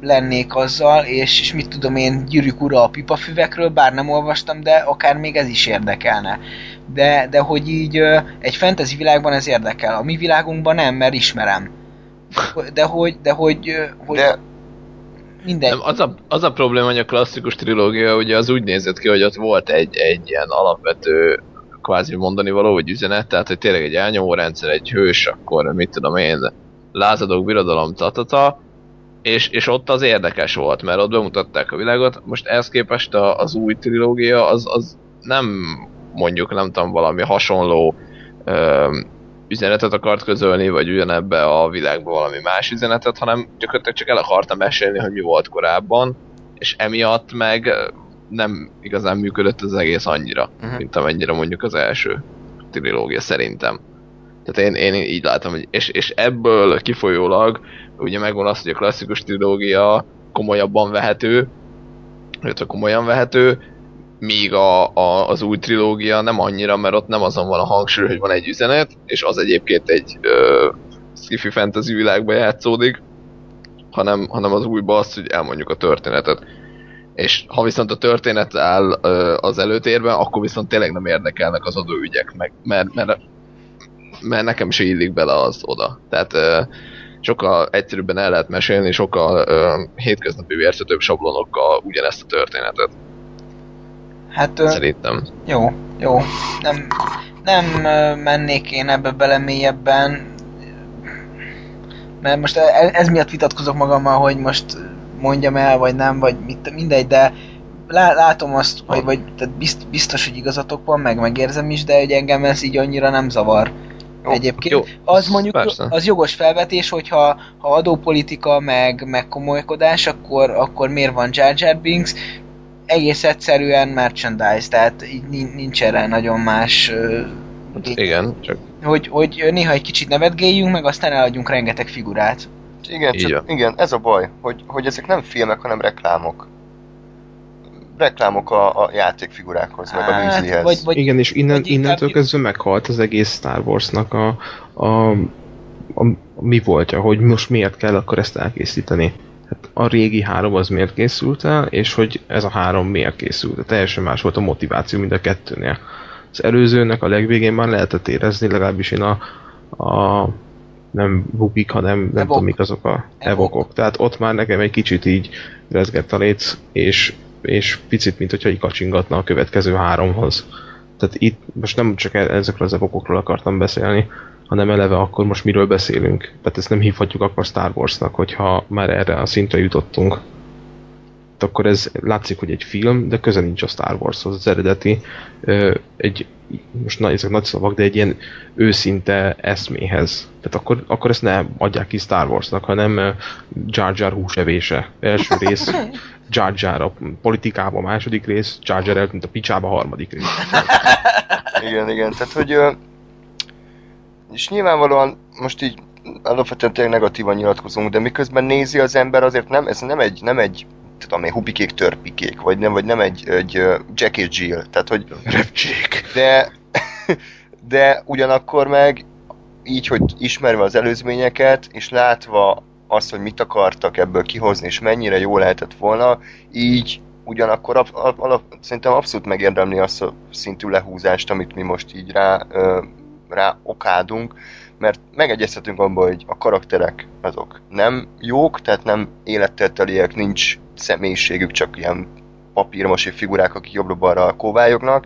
lennék azzal, és, és mit tudom én, gyűrűk ura a pipafüvekről, bár nem olvastam, de akár még ez is érdekelne. De, de hogy így egy fantasy világban ez érdekel. A mi világunkban nem, mert ismerem. De hogy, de hogy, hogy De minden... Nem, az, a, az a probléma, hogy a klasszikus trilógia ugye az úgy nézett ki, hogy ott volt egy, egy ilyen alapvető kvázi mondani való, vagy üzenet, tehát hogy tényleg egy elnyomó rendszer, egy hős, akkor mit tudom én, lázadók, birodalom, tatata, és, és ott az érdekes volt, mert ott bemutatták a világot. Most ehhez képest a, az új trilógia az, az nem mondjuk, nem tudom, valami hasonló ö, üzenetet akart közölni, vagy ugyanebbe a világba valami más üzenetet, hanem gyakorlatilag csak el akartam mesélni, hogy mi volt korábban, és emiatt meg nem igazán működött az egész annyira, Mhm. mint amennyire mondjuk az első trilógia szerintem. Tehát én, én így látom, hogy és, és ebből kifolyólag ugye megvan az, hogy a klasszikus trilógia komolyabban vehető, illetve komolyan vehető, míg a, a, az új trilógia nem annyira, mert ott nem azon van a hangsúly, hogy van egy üzenet, és az egyébként egy ö, sci-fi fantasy világban játszódik, hanem, hanem az újba az, hogy elmondjuk a történetet. És ha viszont a történet áll ö, az előtérben, akkor viszont tényleg nem érdekelnek az adóügyek, meg, mert, mert, mert nekem se illik bele az oda. Tehát ö, sokkal egyszerűbben el lehet mesélni, sokkal ö, hétköznapi vértetőbb sablonokkal ugyanezt a történetet. Hát Szerintem. jó, jó. Nem, nem mennék én ebbe bele mélyebben, mert most e- ez miatt vitatkozok magammal, hogy most mondjam el, vagy nem, vagy mit, mindegy, de lá, látom azt, vagy, vagy tehát bizt, biztos, hogy igazatok van, meg megérzem is, de hogy engem ez így annyira nem zavar. Jó, Egyébként jó, az az mondjuk persze. az jogos felvetés, hogyha ha adópolitika meg, meg komolykodás, akkor, akkor miért van Jar Jar Binks? Egész egyszerűen merchandise, tehát így nin- nincs erre nagyon más Igen, csak hogy, hogy néha egy kicsit nevetgéljünk, meg aztán eladjunk rengeteg figurát. Igen, Így csak, van. igen, ez a baj, hogy, hogy ezek nem filmek, hanem reklámok. Reklámok a, a játékfigurákhoz, meg a műzlihez. Hát, vagy, vagy Igen, és innen, vagy innentől kezdve meghalt az egész Star Warsnak a, a, a, a mi voltja, hogy most miért kell akkor ezt elkészíteni. Hát a régi három az miért készült el, és hogy ez a három miért készült. Teljesen más volt a motiváció mind a kettőnél. Az előzőnek a legvégén már lehetett érezni, legalábbis én a, a nem bukik, hanem nem Evok. tudom mik azok a Evok. evokok. Tehát ott már nekem egy kicsit így rezgett a léc, és, és picit, mint hogyha így kacsingatna a következő háromhoz. Tehát itt most nem csak e- ezekről az evokokról akartam beszélni, hanem eleve akkor most miről beszélünk. Tehát ezt nem hívhatjuk akkor Star Warsnak, hogyha már erre a szintre jutottunk. Tehát akkor ez látszik, hogy egy film, de köze nincs a Star Warshoz, az eredeti. Egy, most na, ezek nagy szavak, de egy ilyen őszinte eszméhez. Tehát akkor, akkor ezt ne adják ki Star Warsnak, hanem Jar Jar húsevése. Első rész Jar Jar a politikában, második rész Jar Jar eltűnt a picsába, harmadik rész. Igen, igen, tehát hogy... És nyilvánvalóan most így alapvetően tényleg negatívan nyilatkozunk, de miközben nézi az ember, azért nem, ez nem egy, nem egy tudom én, hupikék, törpikék, vagy nem, vagy nem egy, egy Jack és Jill, tehát hogy de, de ugyanakkor meg így, hogy ismerve az előzményeket, és látva azt, hogy mit akartak ebből kihozni, és mennyire jó lehetett volna, így ugyanakkor ab, ab, alap, szerintem abszolút megérdemli azt a szintű lehúzást, amit mi most így rá, ö, rá okádunk, mert megegyezhetünk abban, hogy a karakterek azok nem jók, tehát nem élettelteliek, nincs személyiségük, csak ilyen papírmasi figurák, akik jobbra-balra kovályognak.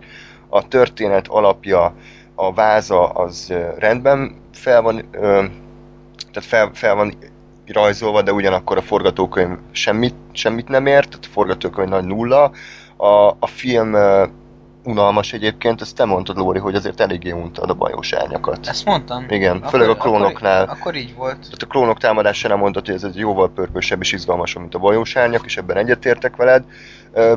A történet alapja, a váza az rendben fel van, tehát fel, fel van rajzolva, de ugyanakkor a forgatókönyv semmit, semmit nem ért, tehát a forgatókönyv nagy nulla. A, a film unalmas egyébként, ezt te mondtad, Lóri, hogy azért eléggé untad a bajós árnyakat. Ezt mondtam? Igen, főleg a klónoknál. Akkor, akkor így volt. Tehát a klónok támadásánál mondtad, hogy ez egy jóval pörkösebb és izgalmasabb, mint a bajós árnyak, és ebben egyetértek veled.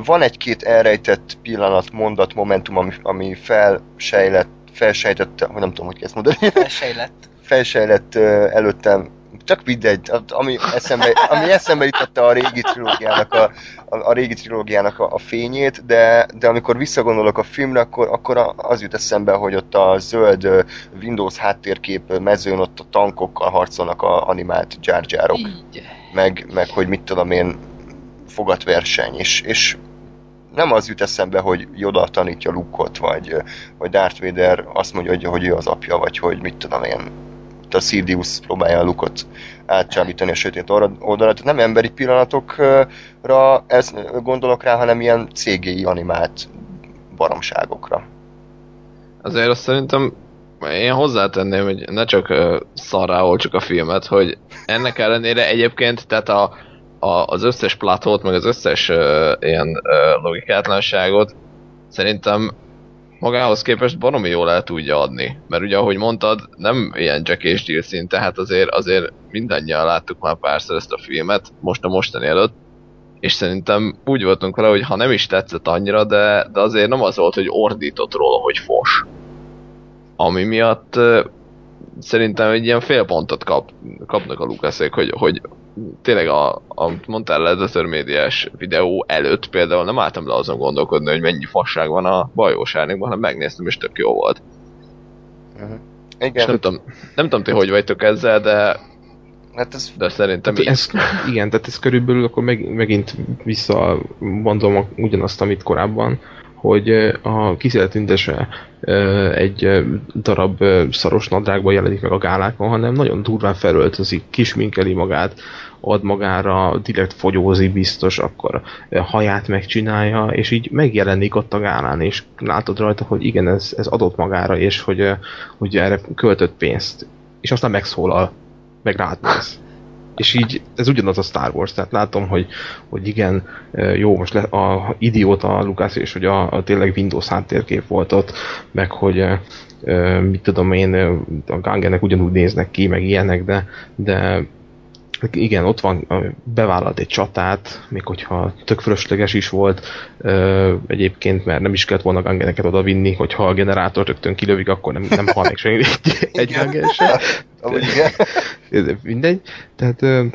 Van egy-két elrejtett pillanat, mondat, momentum, ami, ami felsejlett, felsejtette, hogy nem tudom, hogy kell ezt mondani, Elsejlett. felsejlett ö, előttem, csak mindegy, ami eszembe, ami eszembe jutotta a régi trilógiának a, a, a régi trilógiának a, a fényét, de, de amikor visszagondolok a filmre, akkor, akkor az jut eszembe, hogy ott a zöld Windows háttérkép mezőn ott a tankokkal harcolnak a animált Így. meg, meg hogy mit tudom én, fogatverseny, és, és nem az jut eszembe, hogy Yoda tanítja Luke-ot, vagy, vagy Darth Vader azt mondja, hogy, hogy ő az apja, vagy hogy mit tudom én, a Sidious próbálja a Luke-ot átcsábítani a sötét. Tehát nem emberi pillanatokra ez, gondolok rá, hanem ilyen CGI animált baromságokra. azért azt szerintem én hozzátenném, hogy ne csak uh, szarrá csak a filmet, hogy ennek ellenére egyébként, tehát a, a, az összes platót, meg az összes uh, ilyen uh, logikátlanságot szerintem magához képest baromi jól el tudja adni. Mert ugye, ahogy mondtad, nem ilyen Jack és Jill szint, tehát azért, azért mindannyian láttuk már párszor ezt a filmet, most a mostani előtt, és szerintem úgy voltunk vele, hogy ha nem is tetszett annyira, de, de azért nem az volt, hogy ordított róla, hogy fos. Ami miatt szerintem egy ilyen fél pontot kap, kapnak a Lukasék, hogy, hogy tényleg a, a mondtál Leather médiás videó előtt például nem álltam le azon gondolkodni, hogy mennyi fasság van a bajós árnyékban, hanem megnéztem, és tök jó volt. És Igen, nem tudom, nem tudom ti hogy vagytok ezzel, de, hát ez de szerintem így. ez, igen, tehát ez körülbelül akkor meg, megint visszamondom a- ugyanazt, amit korábban, hogy a kísérletündese ö, egy darab szaros nadrágban jelenik meg a gálákon, hanem nagyon durván felöltözik, kisminkeli magát, ad magára, direkt fogyózik biztos, akkor haját megcsinálja, és így megjelenik ott a gálán, és látod rajta, hogy igen, ez, ez adott magára, és hogy, hogy erre költött pénzt. És aztán megszólal, meg rád néz. És így ez ugyanaz a Star Wars, tehát látom, hogy, hogy igen, jó, most le, a idióta a Lucas, és hogy a, a tényleg Windows háttérkép volt ott, meg hogy mit tudom én, a gangenek ugyanúgy néznek ki, meg ilyenek, de, de igen, ott van, bevállalt egy csatát, még hogyha tök fölösleges is volt, egyébként, mert nem is kellett volna gangeneket oda vinni, hogyha a generátor rögtön kilövik, akkor nem, nem hal még senki egy, egy gangen se. Mindegy. Tehát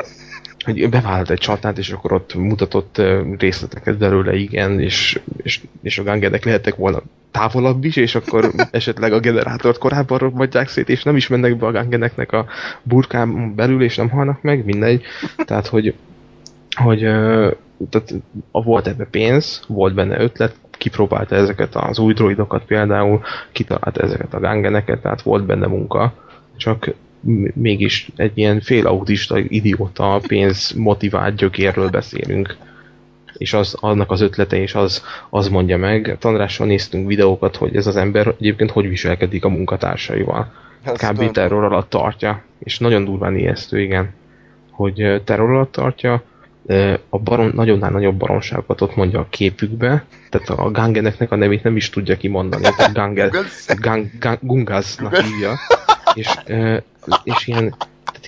hogy bevállalt egy csatát, és akkor ott mutatott részleteket belőle, igen, és, és, és a gangenek lehettek volna távolabb is, és akkor esetleg a generátort korábban robbantják szét, és nem is mennek be a gangeneknek a burkán belül, és nem halnak meg, mindegy. Tehát, hogy, hogy tehát volt ebbe pénz, volt benne ötlet, kipróbálta ezeket az új droidokat például, kitalálta ezeket a gangeneket, tehát volt benne munka, csak mégis egy ilyen félautista, idióta, pénz motivált gyökérről beszélünk. És az, annak az ötlete és az, az mondja meg. Tandrással néztünk videókat, hogy ez az ember egyébként hogy viselkedik a munkatársaival. Kb. terror alatt tartja. És nagyon durván ijesztő, igen. Hogy terror alatt tartja, a baron, nagyon nagyobb baromságokat ott mondja a képükbe, tehát a gangeneknek a nevét nem is tudja kimondani, tehát Gangel, gang, gang, Gungaznak hívja, és és ilyen,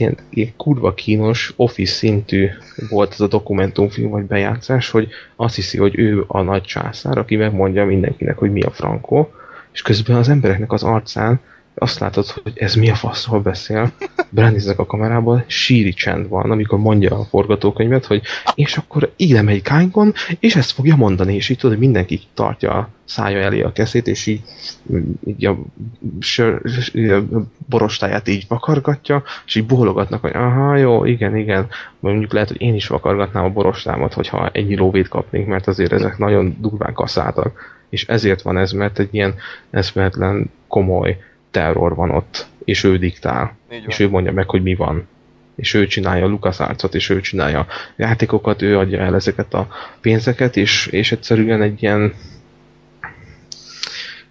ilyen, ilyen kurva kínos, office szintű volt ez a dokumentumfilm vagy bejátszás, hogy azt hiszi, hogy ő a nagy császár, aki megmondja mindenkinek, hogy mi a frankó, és közben az embereknek az arcán azt látod, hogy ez mi a faszról beszél, belennéznek a kamerában, síri csend van, amikor mondja a forgatókönyvet, hogy és akkor ide megy Kángon, és ezt fogja mondani, és így tudod, mindenki tartja a szája elé a keszét, és így, így a, sör, a borostáját így vakargatja, és így bólogatnak, hogy aha, jó, igen, igen. Mondjuk lehet, hogy én is vakargatnám a borostámat, hogyha ennyi lóvét kapnék, mert azért ezek nagyon durván kaszáltak. És ezért van ez, mert egy ilyen eszméletlen komoly terror van ott, és ő diktál, és ő mondja meg, hogy mi van. És ő csinálja a LucasArts-ot, és ő csinálja a játékokat, ő adja el ezeket a pénzeket, és, és egyszerűen egy ilyen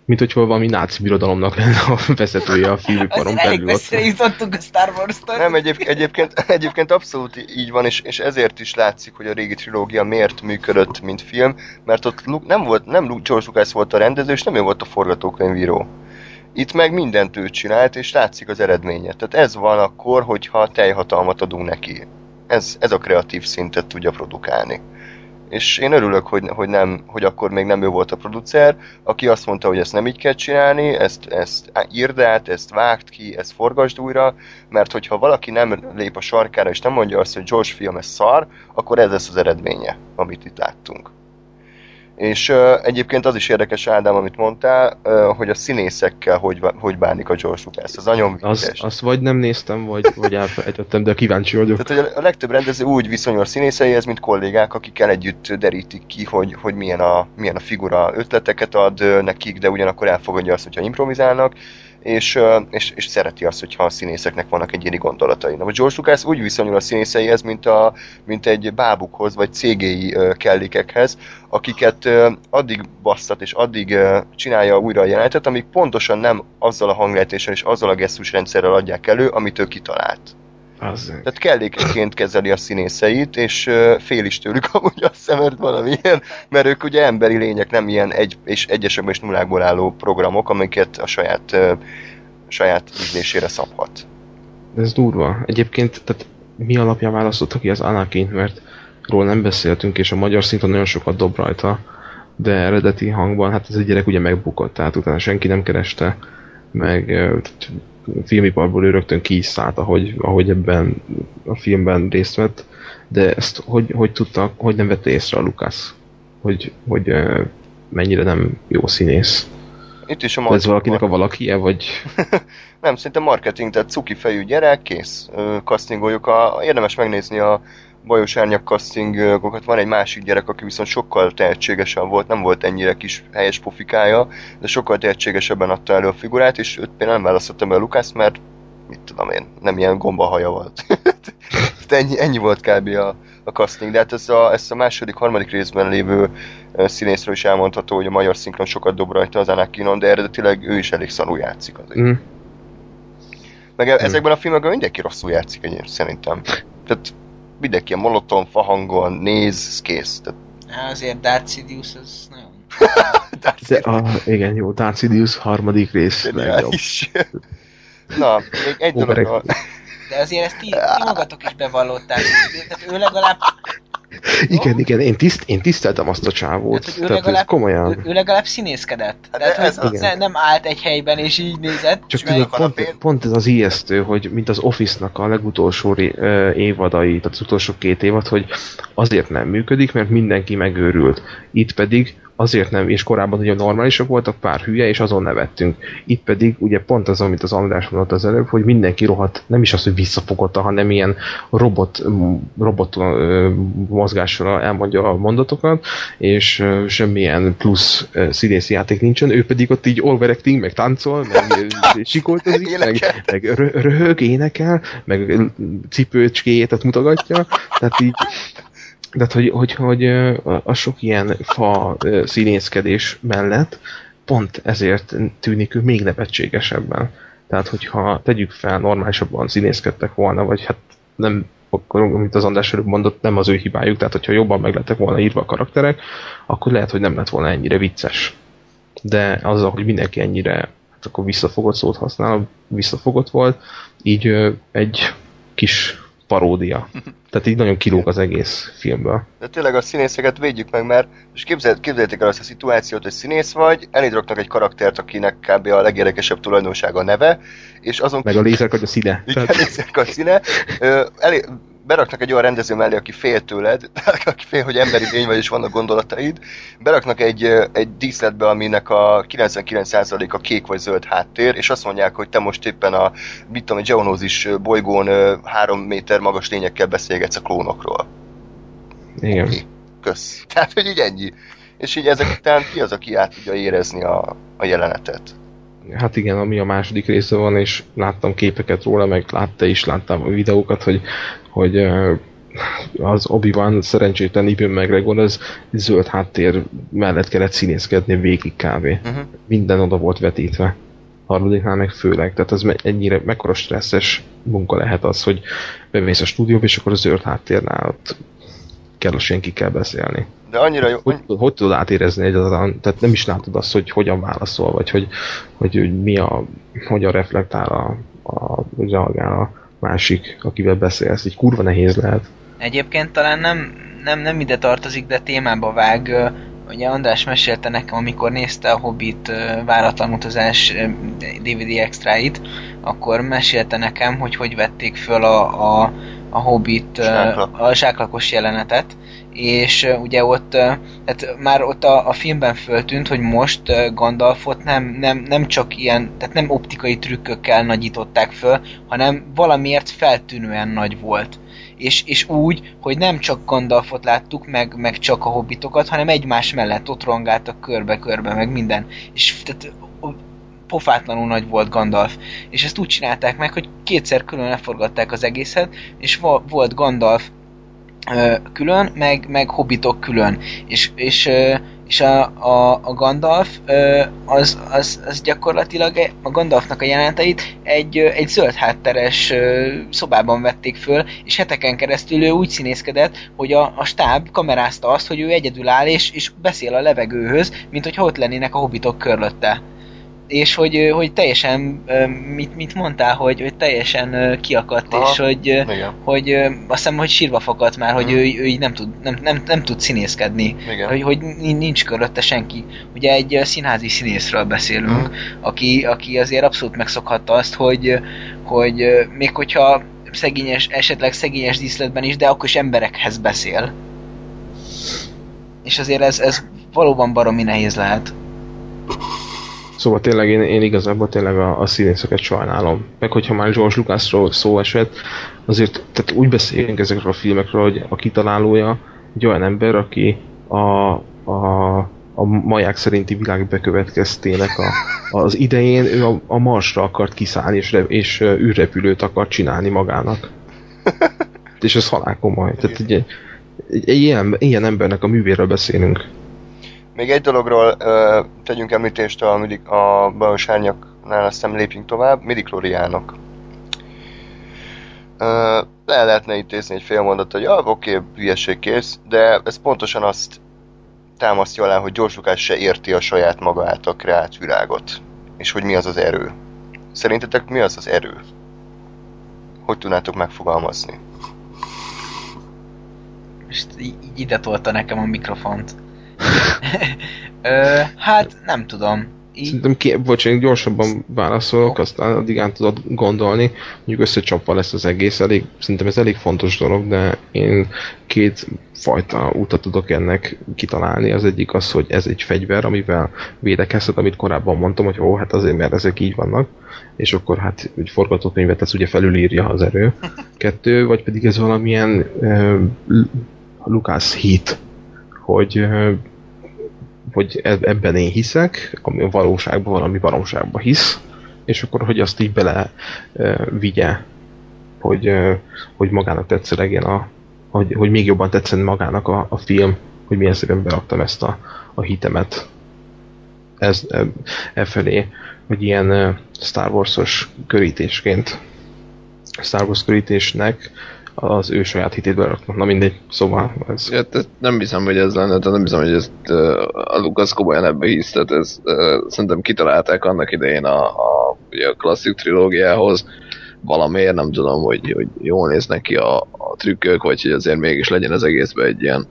mint hogyha valami náci birodalomnak lenne a vezetője a filmiparon belül. Elég jutottunk a Star wars -tól. Nem, egyéb, egyébként, egyébként abszolút így van, és, és ezért is látszik, hogy a régi trilógia miért működött, mint film, mert ott nem volt, nem George Lucas volt a rendező, és nem ő volt a forgatókönyvíró. Itt meg mindent ő csinált, és látszik az eredménye. Tehát ez van akkor, hogyha teljhatalmat adunk neki. Ez, ez a kreatív szintet tudja produkálni. És én örülök, hogy, hogy, nem, hogy akkor még nem ő volt a producer, aki azt mondta, hogy ezt nem így kell csinálni, ezt, ezt írd át, ezt vágd ki, ezt forgasd újra, mert hogyha valaki nem lép a sarkára és nem mondja azt, hogy George film ez szar, akkor ez lesz az eredménye, amit itt láttunk. És uh, egyébként az is érdekes, Ádám, amit mondtál, uh, hogy a színészekkel hogy, hogy bánik a George Lucas. Az nagyon az, Azt vagy nem néztem, vagy, vagy elfelejtettem, de kíváncsi vagyok. Tehát, hogy a legtöbb rendező úgy viszonyul a színészeihez, mint kollégák, akikkel együtt derítik ki, hogy, hogy milyen, a, milyen a figura ötleteket ad nekik, de ugyanakkor elfogadja azt, hogyha improvizálnak és, és, és szereti azt, hogyha a színészeknek vannak egyéni gondolatai. Na, George Lucas úgy viszonyul a színészeihez, mint, a, mint egy bábukhoz, vagy cégéi kellékekhez, akiket addig basszat és addig csinálja újra a jelenetet, amíg pontosan nem azzal a hanglejtéssel és azzal a gesztusrendszerrel adják elő, amit ő kitalált. Az... Tehát kellékeként kezeli a színészeit, és fél is tőlük amúgy a szemet valamilyen, mert ők ugye emberi lények, nem ilyen egy és egyesekben és nullákból álló programok, amiket a saját, uh, saját ízlésére szabhat. Ez durva. Egyébként, tehát mi alapján választottak ki az Anakin, mert róla nem beszéltünk, és a magyar szinten nagyon sokat dob rajta, de eredeti hangban, hát ez egy gyerek ugye megbukott, tehát utána senki nem kereste, meg filmiparból ő rögtön ki is szállt, ahogy, ahogy ebben a filmben részt vett, de ezt hogy, hogy tudta, hogy nem vette észre a Lukasz? Hogy, hogy mennyire nem jó színész? Itt is a Ez valakinek a valakie, vagy... nem, szerintem marketing, tehát cuki fejű gyerek, kész. Castingoljuk. A, érdemes megnézni a bajos árnyak castingokat. Van egy másik gyerek, aki viszont sokkal tehetségesen volt, nem volt ennyire kis helyes pofikája, de sokkal tehetségesebben adta elő a figurát, és őt például nem választottam a Lukász, mert mit tudom én, nem ilyen gombahaja volt. ennyi, ennyi volt kb. a, a casting, de hát ez a, ez a második, harmadik részben lévő színészről is elmondható, hogy a magyar szinkron sokat dob rajta az Anakinon, de eredetileg ő is elég szarul játszik azért. Mm. Meg mm. ezekben a filmekben mindenki rosszul játszik egyébként, szerintem. Tehát mindenki a monoton, fahangon néz, kész. Tehát, Hát azért Darth Sidious az nagyon... De, a, igen, jó, Darth Sidious harmadik rész legjobb. Na, még egy dologról. De azért ezt ti, ti magatok is bevallották. Tehát ő legalább, Igen, igen, én, tiszt, én tiszteltem azt a csávót. Tehát, hogy ő Tehát ez legalább- komolyan. ő, ő legalább színészkedett. Hát Tehát, de ez hogy az- ne, nem állt egy helyben és így nézett. Csak tudod, pont, pont ez az ijesztő, hogy mint az Office-nak a legutolsó évadai, tehát az utolsó két évad, hogy azért nem működik, mert mindenki megőrült. Itt pedig azért nem, és korábban ugye normálisak voltak, pár hülye, és azon nevettünk. Itt pedig ugye pont az, amit az András mondott az előbb, hogy mindenki rohadt, nem is az, hogy visszafogotta, hanem ilyen robot, robot ö, mozgással elmondja a mondatokat, és semmilyen plusz színészi játék nincsen, ő pedig ott így overacting, meg táncol, meg sikoltozik, meg, Énekel. meg rö- röhög, énekel, meg cipőcskéjét mutogatja, tehát így tehát, hogy, hogy, hogy a, sok ilyen fa színészkedés mellett pont ezért tűnik ő még nevetségesebben. Tehát, hogyha tegyük fel, normálisabban színészkedtek volna, vagy hát nem, akkor, amit az András előbb mondott, nem az ő hibájuk, tehát hogyha jobban meg lettek volna írva a karakterek, akkor lehet, hogy nem lett volna ennyire vicces. De az, hogy mindenki ennyire, hát akkor visszafogott szót használ, visszafogott volt, így egy kis paródia. Tehát így nagyon kilóg az egész filmből. De tényleg a színészeket védjük meg, mert és képzel, képzeljétek el azt a szituációt, hogy színész vagy, eléd raknak egy karaktert, akinek kb. a legérdekesebb tulajdonsága a neve, és azon Meg a lézerkagy a színe. Igen, a színe. Ö, elé, beraknak egy olyan rendező mellé, aki fél tőled, aki fél, hogy emberi lény vagy, és vannak gondolataid. Beraknak egy, egy díszletbe, aminek a 99%-a kék vagy zöld háttér, és azt mondják, hogy te most éppen a, mit tudom, egy geonózis bolygón három méter magas lényekkel beszélgetsz a klónokról. igen. Oké, kösz. Tehát, hogy így ennyi. És így ezek után ki az, aki át tudja érezni a, a jelenetet? Hát igen, ami a második része van, és láttam képeket róla, meg látta is, láttam a videókat, hogy, hogy az Obi-Wan szerencsétlen Ibn McGregor az zöld háttér mellett kellett színészkedni végig kávé. Uh-huh. Minden oda volt vetítve. Harmadiknál meg főleg. Tehát me- ennyire, mekkora stresszes munka lehet az, hogy bemész a stúdióba, és akkor a zöld háttérnál ott kell, senki kell beszélni. De annyira jó, Hogy, hogy tudod átérezni egyáltalán, tehát nem is látod azt, hogy hogyan válaszol, vagy hogy, hogy, hogy mi a, hogyan reflektál a, a, reagál a másik, akivel beszélsz. Így kurva nehéz lehet. Egyébként talán nem, nem, nem ide tartozik, de témába vág. Ugye András mesélte nekem, amikor nézte a Hobbit váratlan utazás DVD extráit, akkor mesélte nekem, hogy hogy vették föl a, a, a Hobbit ö, Zsáklak. a zsáklakos jelenetet, és ugye ott, tehát már ott a, a filmben föltűnt, hogy most Gandalfot nem, nem, nem csak ilyen, tehát nem optikai trükkökkel nagyították föl, hanem valamiért feltűnően nagy volt és, és úgy, hogy nem csak Gandalfot láttuk, meg, meg csak a hobbitokat, hanem egymás mellett ott rongáltak körbe-körbe, meg minden. És tehát pofátlanul nagy volt Gandalf. És ezt úgy csinálták meg, hogy kétszer külön leforgatták az egészet, és vo- volt Gandalf külön, meg, meg hobbitok külön. És, és, és a, a, a Gandalf az, az, az gyakorlatilag e- a Gandalfnak a jeleneteit egy, egy zöld hátteres szobában vették föl, és heteken keresztül ő úgy színészkedett, hogy a, a stáb kamerázta azt, hogy ő egyedül áll és, és beszél a levegőhöz, mint hogy ott lennének a hobbitok körülötte. És hogy, hogy teljesen, mit, mit mondtál, hogy, hogy teljesen kiakadt, Aha. és hogy, Igen, hogy azt hiszem, hogy sírva fakadt már, hogy Mhm. ő, ő így nem tud, nem, nem, nem tud színészkedni. igen. Hogy, hogy nin- nincs körülötte senki. Ugye egy színházi színészről beszélünk, Mhm. aki, aki azért abszolút megszokhatta azt, hogy, hogy még hogyha szegényes, esetleg szegényes díszletben is, de akkor is emberekhez beszél. És azért ez, ez valóban baromi nehéz lehet. Szóval tényleg én, én igazából tényleg a, a színészeket sajnálom. Meg hogyha már George Lucasról szó esett, azért tehát úgy beszélünk ezekről a filmekről, hogy a kitalálója egy olyan ember, aki a, a, a maják szerinti világ bekövetkeztének a, az idején ő a, a Marsra akart kiszállni, és, és űrrepülőt akart csinálni magának. és ez halál komoly. Tehát egy, egy, egy ilyen, ilyen embernek a művéről beszélünk. Még egy dologról ö, tegyünk említést a, a bajos árnyaknál, aztán lépjünk tovább. Midikloriánok. Ö, le lehetne intézni egy fél mondat, hogy ah, oké, hülyeség kész, de ez pontosan azt támasztja alá, hogy George se érti a saját maga által kreált világot. És hogy mi az az erő. Szerintetek mi az az erő? Hogy tudnátok megfogalmazni? Most így ide tolta nekem a mikrofont. Ö, hát nem tudom. Így, Szerintem ki, bocsánat, gyorsabban válaszolok, aztán addig át tudod gondolni, mondjuk összecsapva lesz az egész, elég, szerintem ez elég fontos dolog, de én két fajta utat tudok ennek kitalálni. Az egyik az, hogy ez egy fegyver, amivel védekezhet, amit korábban mondtam, hogy ó, hát azért, mert ezek így vannak, és akkor hát egy forgatókönyvet ez ugye felülírja az erő. Kettő, vagy pedig ez valamilyen uh, Lucas hit, hogy hogy e- ebben én hiszek, ami a valóságban valami valóságban hisz, és akkor, hogy azt így bele vigye, hogy, hogy magának tetszelegjen a, hogy, hogy még jobban tetszen magának a, a film, hogy milyen szépen beraktam ezt a, a hitemet. Ez, e, e felé, hogy ilyen Star Wars-os körítésként Star Wars körítésnek az ő saját hitét beraknak. Na mindegy, szóval ez... Ja, nem hiszem, hogy ez lenne, tehát nem hiszem, hogy ezt a Lucas komolyan ebbe hisz, tehát ez szerintem kitalálták annak idején a, a, ugye a klasszik trilógiához, valamiért nem tudom, hogy, hogy jól néznek ki a, a trükkök, vagy hogy azért mégis legyen az egészben egy ilyen,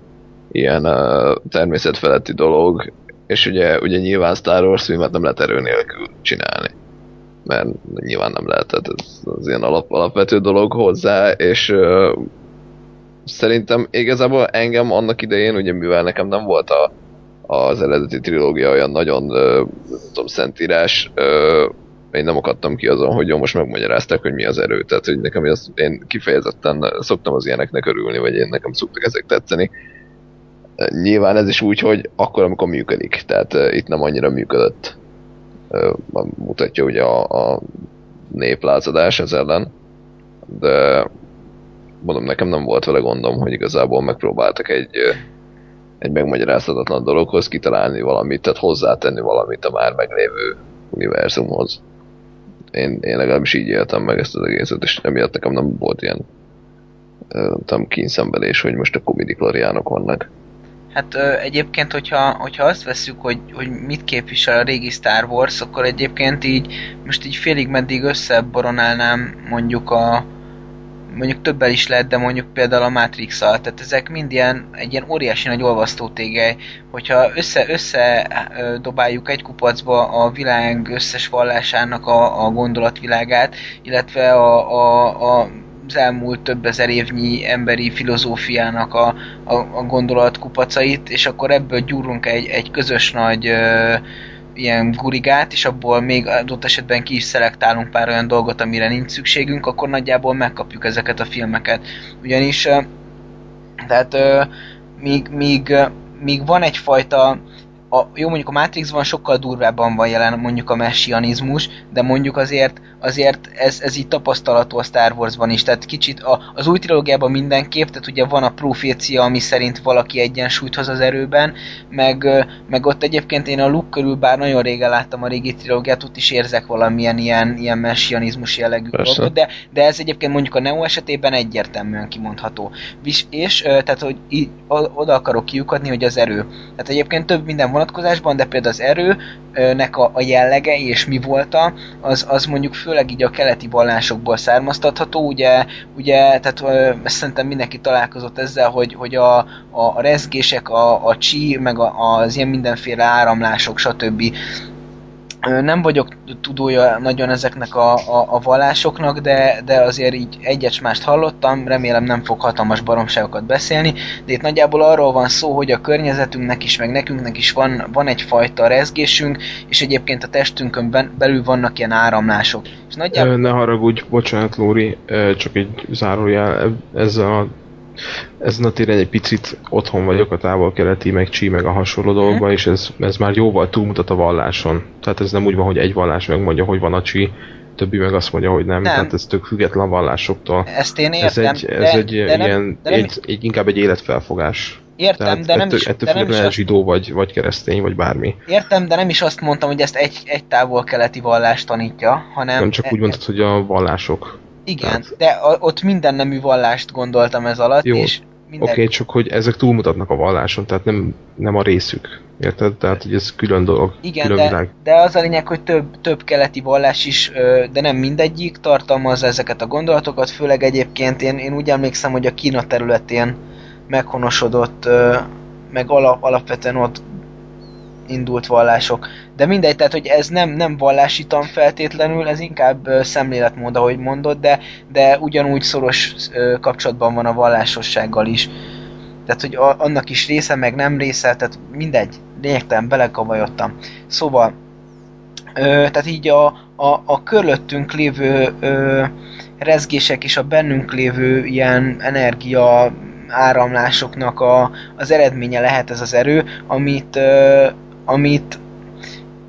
ilyen uh, természetfeletti dolog, és ugye, ugye nyilván Star Wars filmet nem lehet erő nélkül csinálni mert nyilván nem lehet, tehát ez az ilyen alap, alapvető dolog hozzá, és uh, szerintem igazából engem annak idején, ugye mivel nekem nem volt a, az eredeti trilógia olyan nagyon, uh, tudom, szentírás, uh, én nem akadtam ki azon, hogy jó, most megmagyarázták, hogy mi az erő. Tehát, hogy nekem az, én kifejezetten szoktam az ilyeneknek örülni, vagy én nekem szoktak ezek tetszeni. Nyilván ez is úgy, hogy akkor, amikor működik. Tehát uh, itt nem annyira működött mutatja ugye a, a néplázadás ez ellen, de mondom, nekem nem volt vele gondom, hogy igazából megpróbáltak egy, egy megmagyarázhatatlan dologhoz kitalálni valamit, tehát hozzátenni valamit a már meglévő univerzumhoz. Én, én legalábbis így éltem meg ezt az egészet, és emiatt nekem nem volt ilyen nem tudom, kínszenvedés, hogy most a komidikloriánok vannak. Hát ö, egyébként, hogyha, hogyha azt veszük, hogy, hogy mit képvisel a régi Star Wars, akkor egyébként így most így félig meddig összeboronálnám mondjuk a mondjuk többel is lehet, de mondjuk például a matrix tehát ezek mind ilyen, egy ilyen óriási nagy olvasztó tégely, hogyha össze, össze dobáljuk egy kupacba a világ összes vallásának a, a gondolatvilágát, illetve a, a, a az elmúlt több ezer évnyi emberi filozófiának a, a, a gondolatkupacait, és akkor ebből gyúrunk egy, egy közös nagy ö, ilyen gurigát, és abból még adott esetben ki is szelektálunk pár olyan dolgot, amire nincs szükségünk, akkor nagyjából megkapjuk ezeket a filmeket. Ugyanis tehát ö, míg, míg, míg van egyfajta a, jó, mondjuk a Matrixban sokkal durvábban van jelen mondjuk a messianizmus, de mondjuk azért, azért ez, ez így tapasztalatú a Star Warsban is, tehát kicsit a, az új trilógiában mindenképp, tehát ugye van a profécia, ami szerint valaki egyensúlyt hoz az erőben, meg, meg ott egyébként én a Luke körül, bár nagyon régen láttam a régi trilógiát, ott is érzek valamilyen ilyen, ilyen messianizmus jellegű dolgot, de, de ez egyébként mondjuk a Neo esetében egyértelműen kimondható. És, és tehát, hogy így, oda akarok kiukadni, hogy az erő. Tehát egyébként több minden vonatkozásban, de például az erőnek a, a jellege és mi volta, az, az mondjuk főleg így a keleti vallásokból származtatható, ugye, ugye tehát ezt szerintem mindenki találkozott ezzel, hogy, hogy a, a rezgések, a, a csí, meg a, az ilyen mindenféle áramlások, stb nem vagyok tudója nagyon ezeknek a, a, a vallásoknak, de, de azért így egyet mást hallottam, remélem nem fog hatalmas baromságokat beszélni, de itt nagyjából arról van szó, hogy a környezetünknek is, meg nekünknek is van, van egyfajta rezgésünk, és egyébként a testünkön belül vannak ilyen áramlások. És nagyjából... Ne haragudj, bocsánat Lóri, csak egy zárójel ezzel a ezen a téren egy picit otthon vagyok a távol-keleti, meg csí, meg a hasonló dolgokban, és ez, ez már jóval túlmutat a valláson. Tehát ez nem úgy van, hogy egy vallás megmondja, hogy van a csí, többi meg azt mondja, hogy nem, nem. tehát ez tök független vallásoktól. Ezt én értem, ez egy, ez de, egy de nem, ilyen, de nem, egy, egy, inkább egy életfelfogás. Értem, Tehát de nem ettől, is, ettől de nem is azt... zsidó vagy, vagy keresztény, vagy bármi. Értem, de nem is azt mondtam, hogy ezt egy, egy távol-keleti vallás tanítja, hanem... Nem csak úgy mondtad, hogy a vallások. Igen, Tehát- de a, ott minden nemű vallást gondoltam ez alatt, Jó, és minden... Oké, okay, csak hogy ezek túlmutatnak a valláson, tehát nem, nem a részük. Érted? Tehát, hogy ez külön dolog, Igen, külön de, világ. de az a lényeg, hogy több, több keleti vallás is, de nem mindegyik tartalmazza ezeket a gondolatokat, főleg egyébként én, én úgy emlékszem, hogy a Kína területén meghonosodott, meg alap, alapvetően ott indult vallások. De mindegy, tehát hogy ez nem, nem vallási feltétlenül, ez inkább szemléletmód, ahogy mondod, de, de ugyanúgy szoros kapcsolatban van a vallásossággal is. Tehát, hogy a, annak is része, meg nem része, tehát mindegy, lényegtelen belekavajodtam. Szóval, ö, tehát így a, a, a körülöttünk lévő ö, rezgések és a bennünk lévő ilyen energia áramlásoknak a, az eredménye lehet ez az erő, amit, ö, amit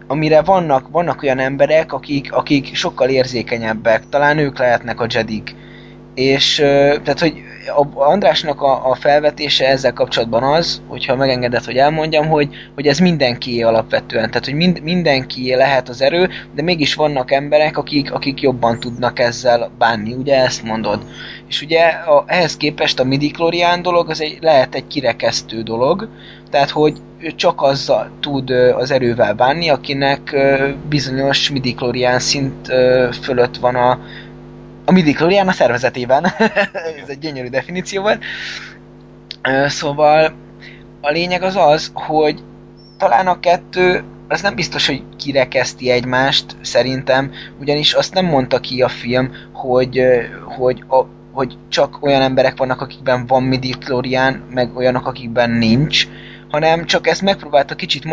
amire vannak, vannak olyan emberek, akik, akik sokkal érzékenyebbek, talán ők lehetnek a Jedik. És tehát, hogy Andrásnak a, a felvetése ezzel kapcsolatban az, hogyha megengedett, hogy elmondjam, hogy, hogy ez mindenkié alapvetően, tehát hogy mind, mindenkié lehet az erő, de mégis vannak emberek, akik, akik jobban tudnak ezzel bánni, ugye ezt mondod. És ugye a, ehhez képest a midichlorian dolog az egy, lehet egy kirekesztő dolog, tehát hogy csak azzal tud az erővel bánni, akinek bizonyos midichlorian szint fölött van a, a midichlorian a szervezetében. Ez egy gyönyörű definíció volt. Szóval a lényeg az az, hogy talán a kettő az nem biztos, hogy kirekeszti egymást, szerintem, ugyanis azt nem mondta ki a film, hogy, hogy, a, hogy csak olyan emberek vannak, akikben van midichlorian, meg olyanok, akikben nincs, hanem csak ezt megpróbálta kicsit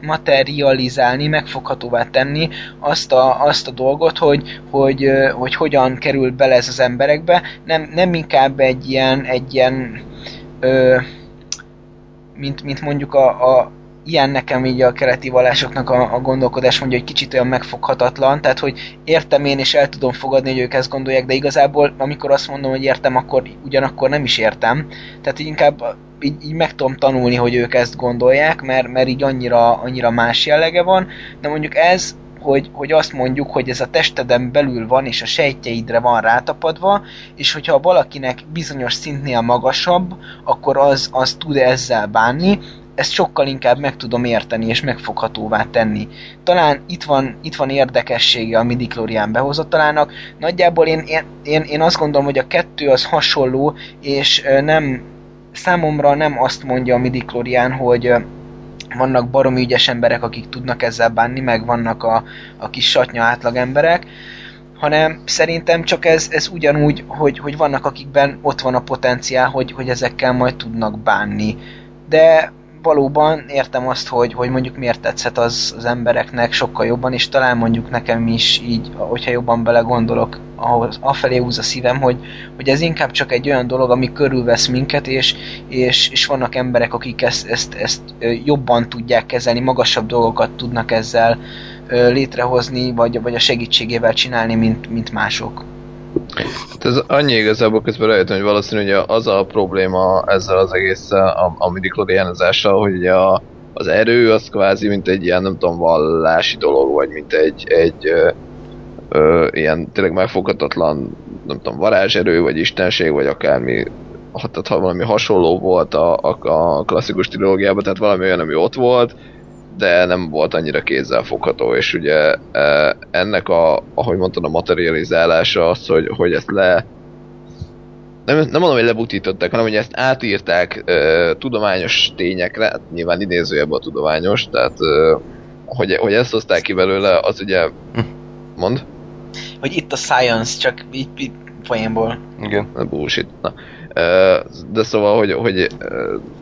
materializálni, megfoghatóvá tenni azt a, azt a dolgot, hogy, hogy, hogy hogyan kerül bele ez az emberekbe, nem, nem inkább egy ilyen, egy ilyen ö, mint, mint mondjuk a, a ilyen nekem így a keleti vallásoknak a, a gondolkodás mondja, hogy kicsit olyan megfoghatatlan, tehát hogy értem én és el tudom fogadni, hogy ők ezt gondolják, de igazából amikor azt mondom, hogy értem, akkor ugyanakkor nem is értem. Tehát így inkább így, így meg tudom tanulni, hogy ők ezt gondolják, mert, mert így annyira, annyira más jellege van, de mondjuk ez, hogy, hogy azt mondjuk, hogy ez a testeden belül van, és a sejtjeidre van rátapadva, és hogyha valakinek bizonyos szintnél magasabb, akkor az, az tud ezzel bánni, ezt sokkal inkább meg tudom érteni és megfoghatóvá tenni. Talán itt van, itt van érdekessége a midichlorian behozatalának. Nagyjából én, én, én, én azt gondolom, hogy a kettő az hasonló, és nem számomra nem azt mondja a midichlorian, hogy vannak baromi ügyes emberek, akik tudnak ezzel bánni, meg vannak a, a kis satnya átlag emberek, hanem szerintem csak ez, ez ugyanúgy, hogy, hogy vannak akikben ott van a potenciál, hogy, hogy ezekkel majd tudnak bánni. De valóban értem azt, hogy, hogy mondjuk miért tetszett az, az embereknek sokkal jobban, és talán mondjuk nekem is így, hogyha jobban belegondolok, ahhoz, afelé húz a szívem, hogy, hogy ez inkább csak egy olyan dolog, ami körülvesz minket, és, és, és vannak emberek, akik ezt, ezt, ezt jobban tudják kezelni, magasabb dolgokat tudnak ezzel létrehozni, vagy, vagy a segítségével csinálni, mint, mint mások. Hát ez annyi igazából közben rájöttem, hogy valószínű, hogy az a probléma ezzel az egésszel, a, a midichlorianizással, hogy ugye a, az erő az kvázi mint egy ilyen, nem tudom, vallási dolog, vagy mint egy, egy ö, ö, ilyen tényleg megfoghatatlan, nem tudom, varázserő, vagy istenség, vagy akármi, ha, tehát ha valami hasonló volt a, a, a klasszikus trilógiában, tehát valami olyan, ami ott volt, de nem volt annyira kézzel fogható, és ugye e, ennek a, ahogy mondtad, a materializálása az, hogy, hogy ezt le nem, nem mondom, hogy lebutították, hanem hogy ezt átírták e, tudományos tényekre, hát nyilván idézőjebb a tudományos, tehát e, hogy, hogy ezt hozták ki belőle, az ugye mond? Hogy itt a science, csak így, így poénból. Igen. bullshit. Na. De szóval, hogy, hogy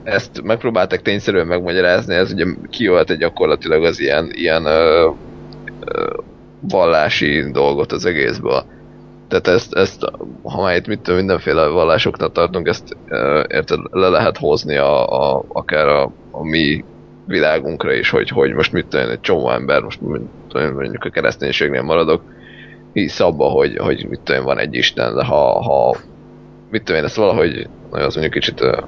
ezt megpróbálták tényszerűen megmagyarázni, ez ugye kiölte gyakorlatilag az ilyen, ilyen ö, ö, vallási dolgot az egészből. Tehát ezt, ezt ha már itt mit mindenféle vallásoknak tartunk, ezt ö, érted, le lehet hozni a, a, akár a, a mi világunkra is, hogy, hogy most mit tudom, egy csomó ember, most mondjuk a kereszténységnél maradok, hisz abba, hogy, hogy mit tudom, van egy Isten, de ha, ha mit tudom én, ezt valahogy, na, az mondjuk kicsit uh,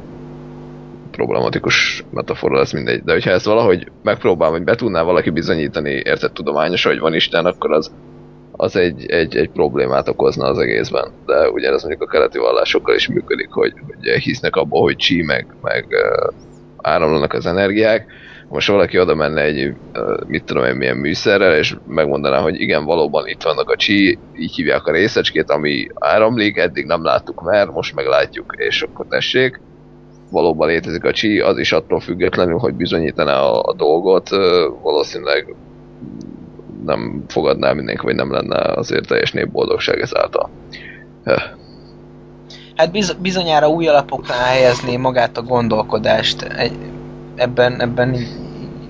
problematikus metafora lesz mindegy, de hogyha ezt valahogy megpróbálom, hogy be tudná valaki bizonyítani, érted tudományos, hogy van Isten, akkor az, az egy, egy, egy problémát okozna az egészben. De ugyanez mondjuk a keleti vallásokkal is működik, hogy, hogy hisznek abba, hogy csí meg, meg uh, áramlanak az energiák. Most valaki oda menne egy, mit tudom én, milyen műszerrel, és megmondaná, hogy igen, valóban itt vannak a csí, így hívják a részecskét, ami áramlik, eddig nem láttuk már, most meglátjuk, és akkor tessék valóban létezik a csí, az is attól függetlenül, hogy bizonyítaná a, a dolgot, valószínűleg nem fogadná mindenki, vagy nem lenne azért teljes népboldogság ezáltal. Hát biz, bizonyára új alapokra helyezni magát a gondolkodást. Ebben, ebben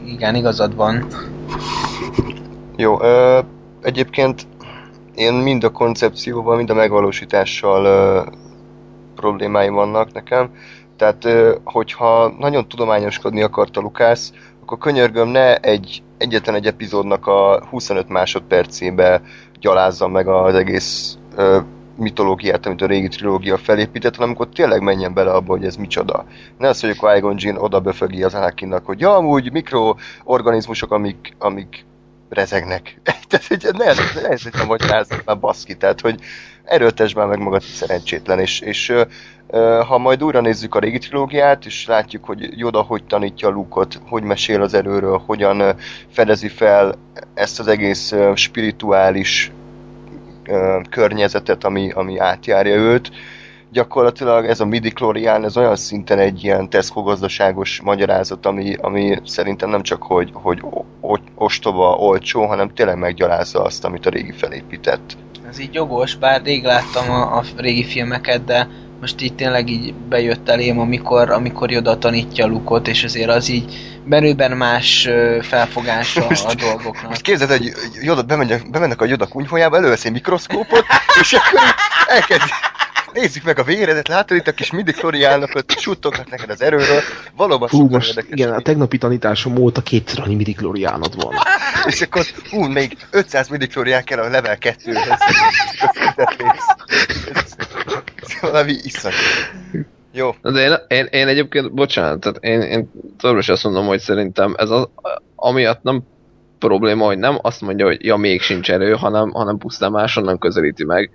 igen, igazad van. Jó, ö, egyébként én mind a koncepcióval, mind a megvalósítással ö, problémáim vannak nekem. Tehát, hogyha nagyon tudományoskodni akarta Lukász, akkor könyörgöm ne egy egyetlen egy epizódnak a 25 másodpercébe gyalázza meg az egész mitológiát, amit a régi trilógia felépített, hanem akkor tényleg menjen bele abba, hogy ez micsoda. Ne az, hogy a Qui-Gon Jinn oda befögi az Anakinnak, hogy ja, amúgy mikroorganizmusok, amik, amik rezegnek. Tehát, hogy ne, ne, ezt nem magyarázzak már baszki, tehát, hogy erőltesd már meg magad szerencsétlen, és, és ha majd újra nézzük a régi trilógiát, és látjuk, hogy Joda hogy tanítja Lukot, hogy mesél az erőről, hogyan fedezi fel ezt az egész spirituális környezetet, ami, ami átjárja őt, gyakorlatilag ez a midi ez olyan szinten egy ilyen Tesco gazdaságos magyarázat, ami, ami szerintem nem csak, hogy, hogy ostoba, olcsó, hanem tényleg meggyalázza azt, amit a régi felépített. Ez így jogos, bár rég láttam a, a régi filmeket, de most így tényleg így bejött elém, amikor, amikor Joda tanítja Lukot, és azért az így belőben más felfogása a dolgoknak. Most képzeld, hogy Joda, bemennek, bemennek a Joda kunyhójába, elővesz egy mikroszkópot, és akkor elkezd nézzük meg a véredet, látod itt a kis midi kloriálnak, ott suttognak neked az erőről, valóban hú, most érdekes. Igen, a tegnapi tanításom óta kétszer annyi midi kloriánod van. És akkor, hú, még 500 midi klorián kell a level 2-höz. Valami iszak. Jó. De én, én, én egyébként, bocsánat, tehát én, én továbbra is azt mondom, hogy szerintem ez az, amiatt nem probléma, hogy nem azt mondja, hogy ja, még sincs erő, hanem, hanem pusztán máshonnan közelíti meg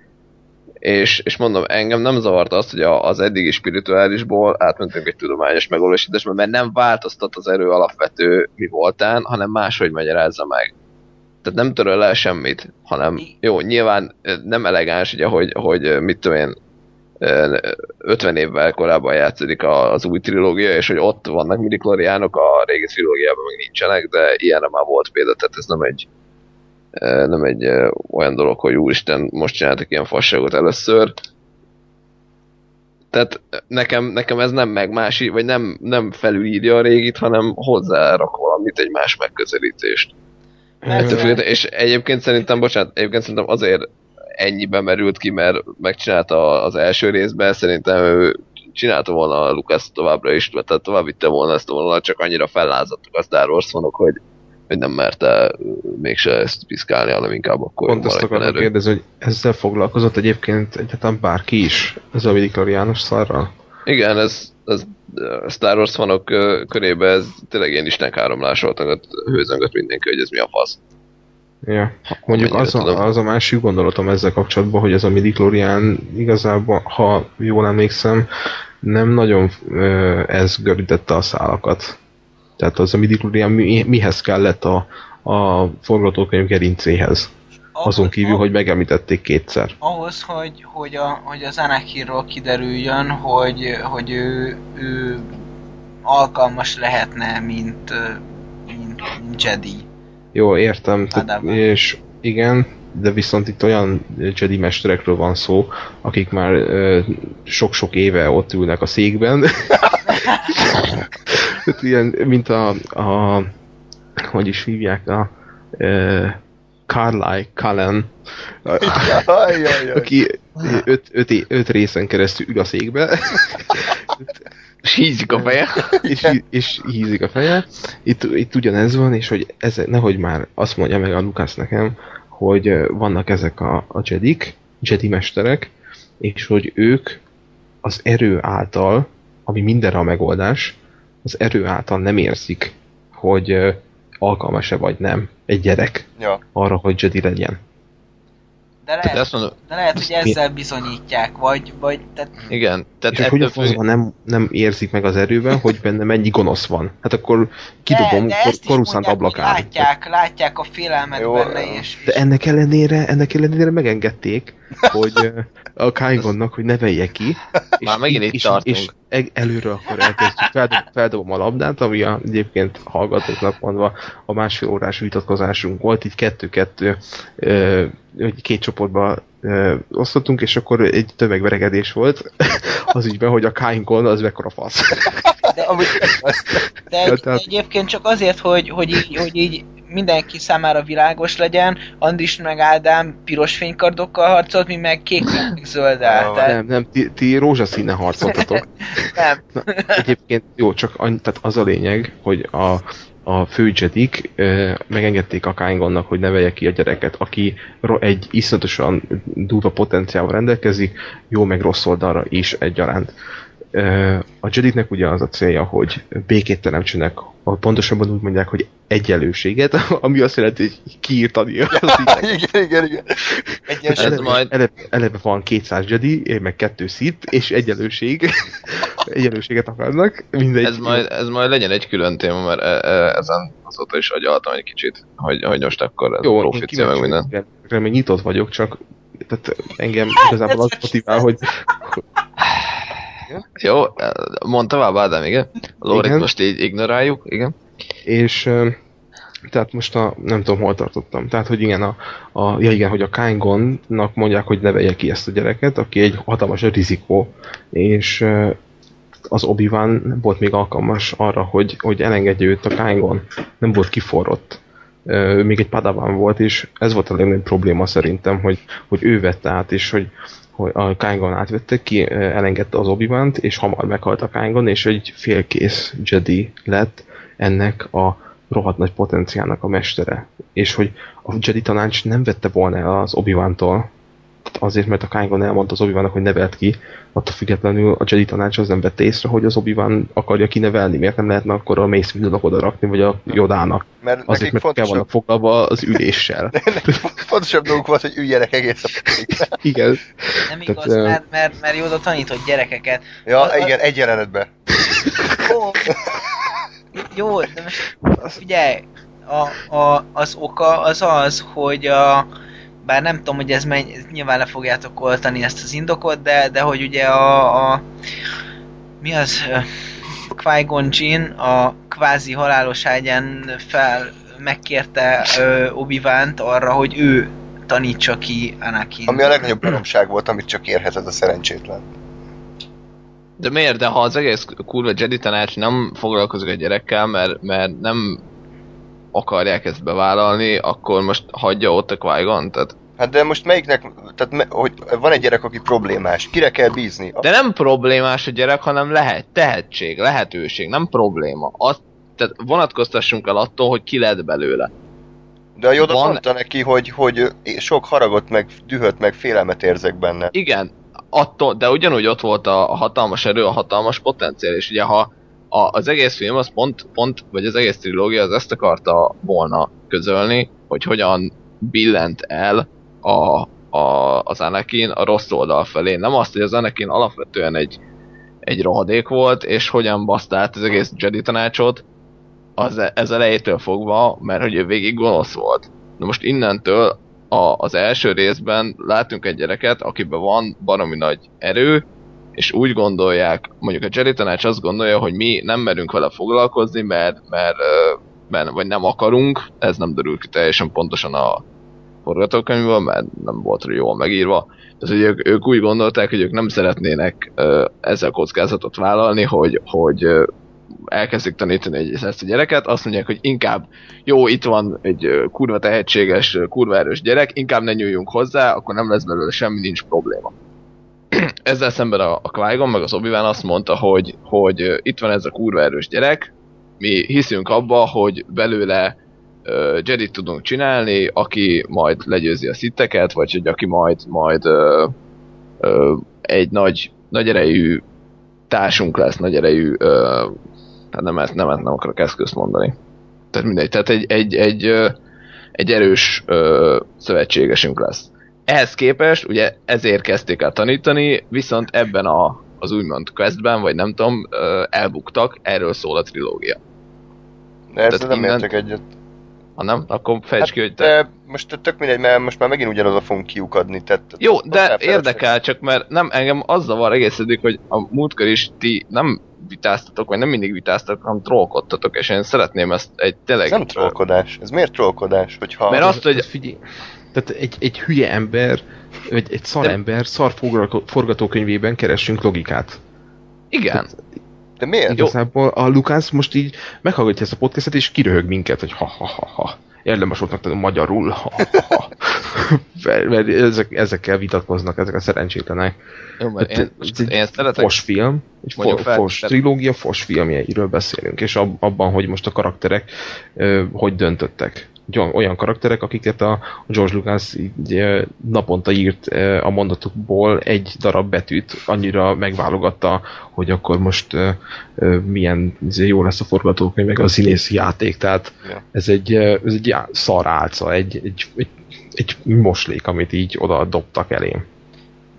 és, és mondom, engem nem zavart azt, hogy az eddigi spirituálisból átmentünk egy tudományos megvalósításba, mert nem változtat az erő alapvető mi voltán, hanem máshogy magyarázza meg. Tehát nem töröl el semmit, hanem jó, nyilván nem elegáns, ugye, hogy, hogy mit tudom én, 50 évvel korábban játszódik az új trilógia, és hogy ott vannak midikloriánok, a régi trilógiában meg nincsenek, de ilyenre már volt példa, tehát ez nem egy, nem egy olyan dolog, hogy úristen, most csináltak ilyen fasságot először. Tehát nekem, nekem ez nem megmási, vagy nem, nem felülírja a régit, hanem hozzárak valamit, egy más megközelítést. Hát, és egyébként szerintem, bocsánat, egyébként szerintem azért ennyibe merült ki, mert megcsinálta az első részben, szerintem ő csinálta volna a Lucas továbbra is, tehát tovább vitte volna ezt a vonalat, csak annyira fellázadtak a Star Wars hogy hogy nem merte mégse ezt piszkálni, hanem inkább akkor Pont ezt akartam kérdezni, hogy ezzel foglalkozott egyébként egyáltalán bárki is, ez a vidiklariánus szarral? Igen, ez, ez Star Wars fanok körében ez tényleg ilyen istenkáromlás volt, hőzöngött mindenki, hogy ez mi a fasz. Ja. Mondjuk az a, az a másik gondolatom ezzel kapcsolatban, hogy ez a midi igazából, ha jól emlékszem, nem nagyon ö, ez görítette a szálakat. Tehát az a midi mi, mihez kellett a, a forgatókönyv gerincéhez? Azon kívül, hogy megemlítették kétszer. Ahhoz, hogy, hogy, a, hogy az Anakinról kiderüljön, hogy, hogy ő, ő alkalmas lehetne, mint, mint, mint Jedi. Jó, értem. Tehát, és igen, de viszont itt olyan Jedi mesterekről van szó, akik már sok-sok éve ott ülnek a székben. ilyen, mint a, a hogy is hívják a e, Carly Cullen, aki öt, öt, öt részen keresztül ül a székbe. És hízik a feje. és, és hízik a feje. Itt, itt ugyanez van, és hogy ez, nehogy már azt mondja meg a Lukász nekem, hogy vannak ezek a, a Jedik, Jedi mesterek, és hogy ők az erő által, ami mindenre a megoldás, az erő által nem érzik, hogy alkalmas-e vagy nem egy gyerek ja. arra, hogy Jedi legyen. De lehet, azt mondom, de lehet, hogy ezzel bizonyítják, vagy, vagy tehát igen, tehát És hogy függ, faszban nem, nem érzik meg az erőben, hogy benne mennyi gonosz van. Hát akkor kidobom koruszánt ablakán. Látják, látják a félelmet Jó, benne, és... De ennek ellenére, ennek ellenére megengedték, hogy a Kaigonnak, hogy nevelje ki. Már megint itt és, tartunk. És előről akkor elkezdjük, feldob, feldobom a labdát, ami a, egyébként hallgatóknak mondva a másfél órás vitatkozásunk volt, így kettő-kettő, hogy két csoportba ö, osztottunk, és akkor egy tömegveregedés volt az ügyben, hogy a Kaigon az mekkora fasz. De, Amúgy de, egy, tehát- egyébként csak azért, hogy, hogy, így, hogy így mindenki számára világos legyen, Andris meg Ádám piros fénykardokkal harcolt, mi meg kék meg zölddel. Ah, Tehát Nem, nem, ti, ti rózsaszínen harcoltatok. nem. Egyébként jó, csak annyi, tehát az a lényeg, hogy a, a fő Jedik megengedték a Kángonnak, hogy nevelje ki a gyereket, aki ro- egy iszonyatosan durva potenciával rendelkezik, jó meg rossz oldalra is egyaránt. A Jediknek ugye az a célja, hogy békét teremtsenek, pontosabban úgy mondják, hogy egyenlőséget, ami azt jelenti, hogy kiírtani az igen, igen, igen. Ez eleve, majd- eleve, eleve van 200 Jedi, meg kettő szit, és egyenlőség. egyenlőséget akarnak. Mindegy. ez majd, ez majd legyen egy külön téma, mert e, e, ezen azóta is agyaltam egy kicsit, hogy, hogy most akkor ez Jó, én profícia meg minden. még nyitott vagyok, csak tehát engem igazából az motivál, hogy Jó, mond tovább, Ádám, igen? A Igen. most így ignoráljuk, igen? és tehát most a, nem tudom hol tartottam, tehát hogy igen, a, a ja igen, hogy a Kángonnak mondják, hogy nevelje ki ezt a gyereket, aki egy hatalmas rizikó, és az obi volt még alkalmas arra, hogy, hogy elengedje őt a Kángon, nem volt kiforrott. Ő még egy padawan volt, és ez volt a legnagyobb probléma szerintem, hogy, hogy ő vette át, és hogy, hogy a Kángon átvette ki, elengedte az obi és hamar meghalt a Kángon, és egy félkész Jedi lett ennek a rohadt nagy potenciálnak a mestere. És hogy a Jedi tanács nem vette volna el az obi azért, mert a Kángon elmondta az obi hogy nevelt ki, attól függetlenül a Jedi tanács az nem vette észre, hogy az obi akarja kinevelni, miért nem lehetne akkor a Mace Windu-nak oda rakni, vagy a Yodának. Mert Azért, nekik mert el vannak fontosabb, foglalva az üléssel. fontosabb dolguk volt, hogy üljenek egész a. Igen. Nem Tehát, igaz, ö, mert, mert, mert Yoda tanított gyerekeket. Ja, A- a- igen, egy jelenetben. Jó, jó de most figyelj, a, a, az oka az az, hogy a, bár nem tudom, hogy ez menny, nyilván le fogjátok oltani ezt az indokot, de, de hogy ugye a, a mi az, Qui-Gon Jinn a kvázi halálos ágyán fel megkérte obi arra, hogy ő tanítsa ki Anakin. Ami a legnagyobb baromság volt, amit csak érhet ez a szerencsétlen. De miért? De ha az egész kurva Jedi tanács nem foglalkozik a gyerekkel, mert, mert nem akarják ezt bevállalni, akkor most hagyja ott a qui tehát Hát de most melyiknek, tehát hogy van egy gyerek, aki problémás, kire kell bízni? De nem problémás a gyerek, hanem lehet, tehetség, lehetőség, nem probléma. Azt, tehát vonatkoztassunk el attól, hogy ki lett belőle. De a Yoda van- mondta neki, hogy, hogy sok haragot, meg dühöt, meg félelmet érzek benne. Igen, attól, de ugyanúgy ott volt a, a hatalmas erő, a hatalmas potenciál, és ugye ha a, az egész film az pont, pont, vagy az egész trilógia az ezt akarta volna közölni, hogy hogyan billent el a, a, az Anakin a rossz oldal felé. Nem azt, hogy az Anakin alapvetően egy, egy rohadék volt, és hogyan baszta át az egész Jedi tanácsot, az, ez elejétől fogva, mert hogy ő végig gonosz volt. Na most innentől a, az első részben látunk egy gyereket, akiben van baromi nagy erő, és úgy gondolják, mondjuk a Jedi tanács azt gondolja, hogy mi nem merünk vele foglalkozni, mert, mert, mert vagy nem akarunk, ez nem derül ki teljesen pontosan a forgatókönyvből, mert nem volt jól megírva. Tehát, hogy ők, ők úgy gondolták, hogy ők nem szeretnének ezzel kockázatot vállalni, hogy, hogy elkezdik tanítani egy, ezt a gyereket, azt mondják, hogy inkább jó, itt van egy kurva tehetséges, kurva erős gyerek, inkább ne nyúljunk hozzá, akkor nem lesz belőle semmi, nincs probléma. Ezzel szemben a, a qui meg az obi azt mondta, hogy, hogy itt van ez a kurva erős gyerek, mi hiszünk abba, hogy belőle ö, Jedi tudunk csinálni, aki majd legyőzi a szitteket, vagy hogy aki majd, majd ö, ö, egy nagy, nagy erejű társunk lesz, nagy erejű, ö, hát nem, ezt- nem, nem akarok eszközt mondani. Tehát mindegy, tehát egy, egy, egy, ö, egy erős ö, szövetségesünk lesz. Ehhez képest, ugye ezért kezdték el tanítani, viszont ebben a, az úgymond questben, vagy nem tudom, elbuktak, erről szól a trilógia. De Tehát nem innen- értek egyet. Ha nem, akkor fejtsd Hát, ki, hogy te... de most tök mindegy, mert most már megint ugyanaz a fogunk kiukadni. Tehát, Jó, de érdekel csak, mert nem, engem az zavar egész eddig, hogy a múltkor is ti nem vitáztatok, vagy nem mindig vitáztatok, hanem trollkodtatok, és én szeretném ezt egy tényleg... Ez nem trollkodás. Ez miért trollkodás? Hogyha... Mert azt, hogy- figyelj, tehát egy, egy hülye ember, vagy egy szar ember szar forgató- forgatókönyvében keresünk logikát. Igen, De miért? Igazából a Lukász most így meghallgatja ezt a podcastet, és kiröhög minket, hogy ha ha ha ha. Érdemes volt megtanulni magyarul. Ha, ha, ha. mert, ezek, ezekkel vitatkoznak, ezek a szerencsétlenek. jó, mert Hát, én, most egy én szeretek... Fos film, egy Mondjuk fo- fel- fos trilógia, fos filmjeiről beszélünk, és ab, abban, hogy most a karakterek ö, hogy döntöttek. Olyan- karakterek, akiket a George Lucas így, naponta írt a mondatokból egy darab betűt, annyira megválogatta, hogy akkor most milyen izé, jó lesz a forgatókönyv, meg a színészi játék, tehát ez egy, ez egy já- szar álca, egy, egy, egy, egy moslék, amit így oda dobtak elém.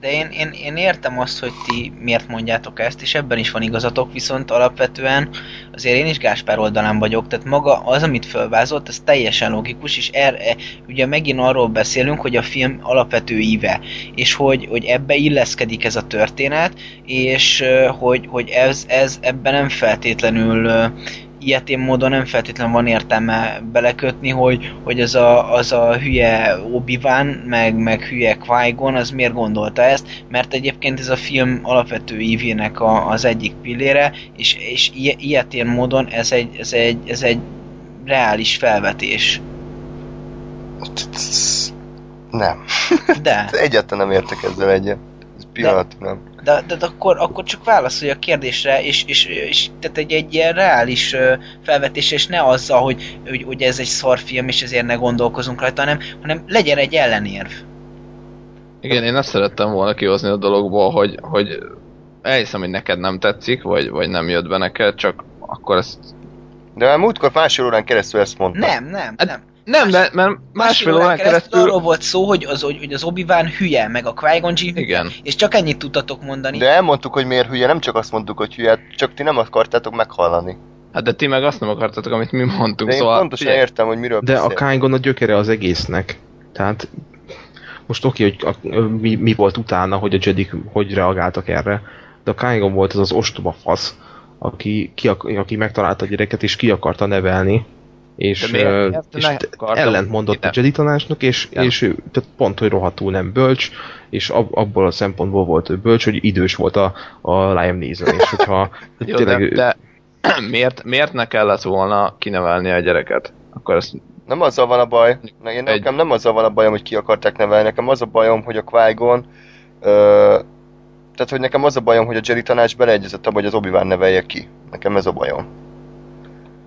De én, én, én értem azt, hogy ti miért mondjátok ezt, és ebben is van igazatok, viszont alapvetően azért én is Gáspár oldalán vagyok, tehát maga az, amit fölvázolt, ez teljesen logikus, és erre, ugye megint arról beszélünk, hogy a film alapvető íve, és hogy, hogy ebbe illeszkedik ez a történet, és ö, hogy, hogy ez, ez ebben nem feltétlenül ö, ilyetén módon nem feltétlenül van értelme belekötni, hogy, hogy az, a, az a hülye obi meg, meg hülye qui az miért gondolta ezt, mert egyébként ez a film alapvető ívének a, az egyik pillére, és, és ilyetén módon ez egy, ez, egy, ez egy reális felvetés. Nem. De, Egyáltalán nem értek ezzel egyet. Pillanat, nem. de, de, de akkor, akkor csak válaszolj a kérdésre, és, és, és tehát egy, egy ilyen reális felvetés, és ne azzal, hogy, hogy, hogy ez egy szarfilm, és ezért ne gondolkozunk rajta, hanem, hanem legyen egy ellenérv. Igen, én ezt szerettem volna kihozni a dologból, hogy, hogy elhiszem, hogy neked nem tetszik, vagy, vagy nem jött be neked, csak akkor ezt... De már múltkor másfél órán keresztül ezt mondta. Nem, nem, Hát, nem. Nem, de mert másfél órán keresztül... arról volt szó, hogy az, hogy, hogy az obi hülye, meg a Jinn hülye, Igen. és csak ennyit tudtatok mondani. De elmondtuk, hogy miért hülye, nem csak azt mondtuk, hogy hülye, csak ti nem akartátok meghallani. Hát de ti meg azt nem akartatok, amit mi mondtunk, De én szóval... pontosan figyelj, értem, hogy miről De a beszél. Kángon a gyökere az egésznek. Tehát most oké, hogy a, mi, mi, volt utána, hogy a Jedik hogy reagáltak erre, de a Kángon volt az az ostoba fasz, aki, ki, ak- aki megtalálta a gyereket és ki akarta nevelni, és, miért? és ne te- akartam? ellent mondott a. Jedi tanácsnak, és, és ő tehát pont, hogy rohadtul nem bölcs, és ab, abból a szempontból volt ő bölcs, hogy idős volt a, a Liam Neeson, és hogyha Jó, de, de miért, miért ne kellett volna kinevelni a gyereket? Akkor ezt Nem azzal van a baj, ne, én Egy- nekem nem azzal van a bajom, hogy ki akarták nevelni, nekem az a bajom, hogy a ö, tehát hogy nekem az a bajom, hogy a Jedi tanács beleegyezett abba, hogy az obi nevelje ki. Nekem ez a bajom.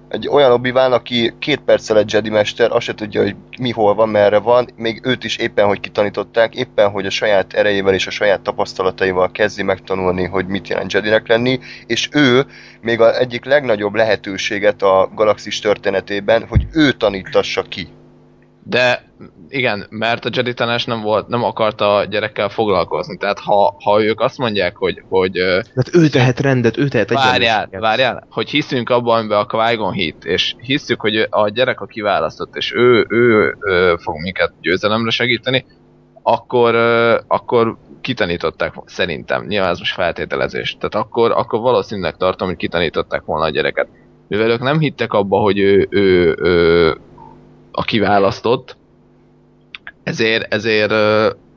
Egy olyan obi aki két perccel egy Jedi mester, azt se tudja, hogy mi hol van, merre van, még őt is éppen, hogy kitanították, éppen, hogy a saját erejével és a saját tapasztalataival kezdi megtanulni, hogy mit jelent Jedinek lenni, és ő még az egyik legnagyobb lehetőséget a galaxis történetében, hogy ő tanítassa ki. De igen, mert a Jedi tanács nem volt, nem akarta a gyerekkel foglalkozni. Tehát ha, ha ők azt mondják, hogy, hogy ö, Hát ő tehet rendet, ő tehet várjál, várjál, hogy hiszünk abban, amiben a Qui-Gon hitt, és hiszük, hogy a gyerek a kiválasztott, és ő, ő, ő fog minket győzelemre segíteni, akkor, akkor kitanították, szerintem, nyilván ez most feltételezés, tehát akkor, akkor valószínűleg tartom, hogy kitanították volna a gyereket. Mivel ők nem hittek abba, hogy ő, ő, ő a kiválasztott, ezért, ezért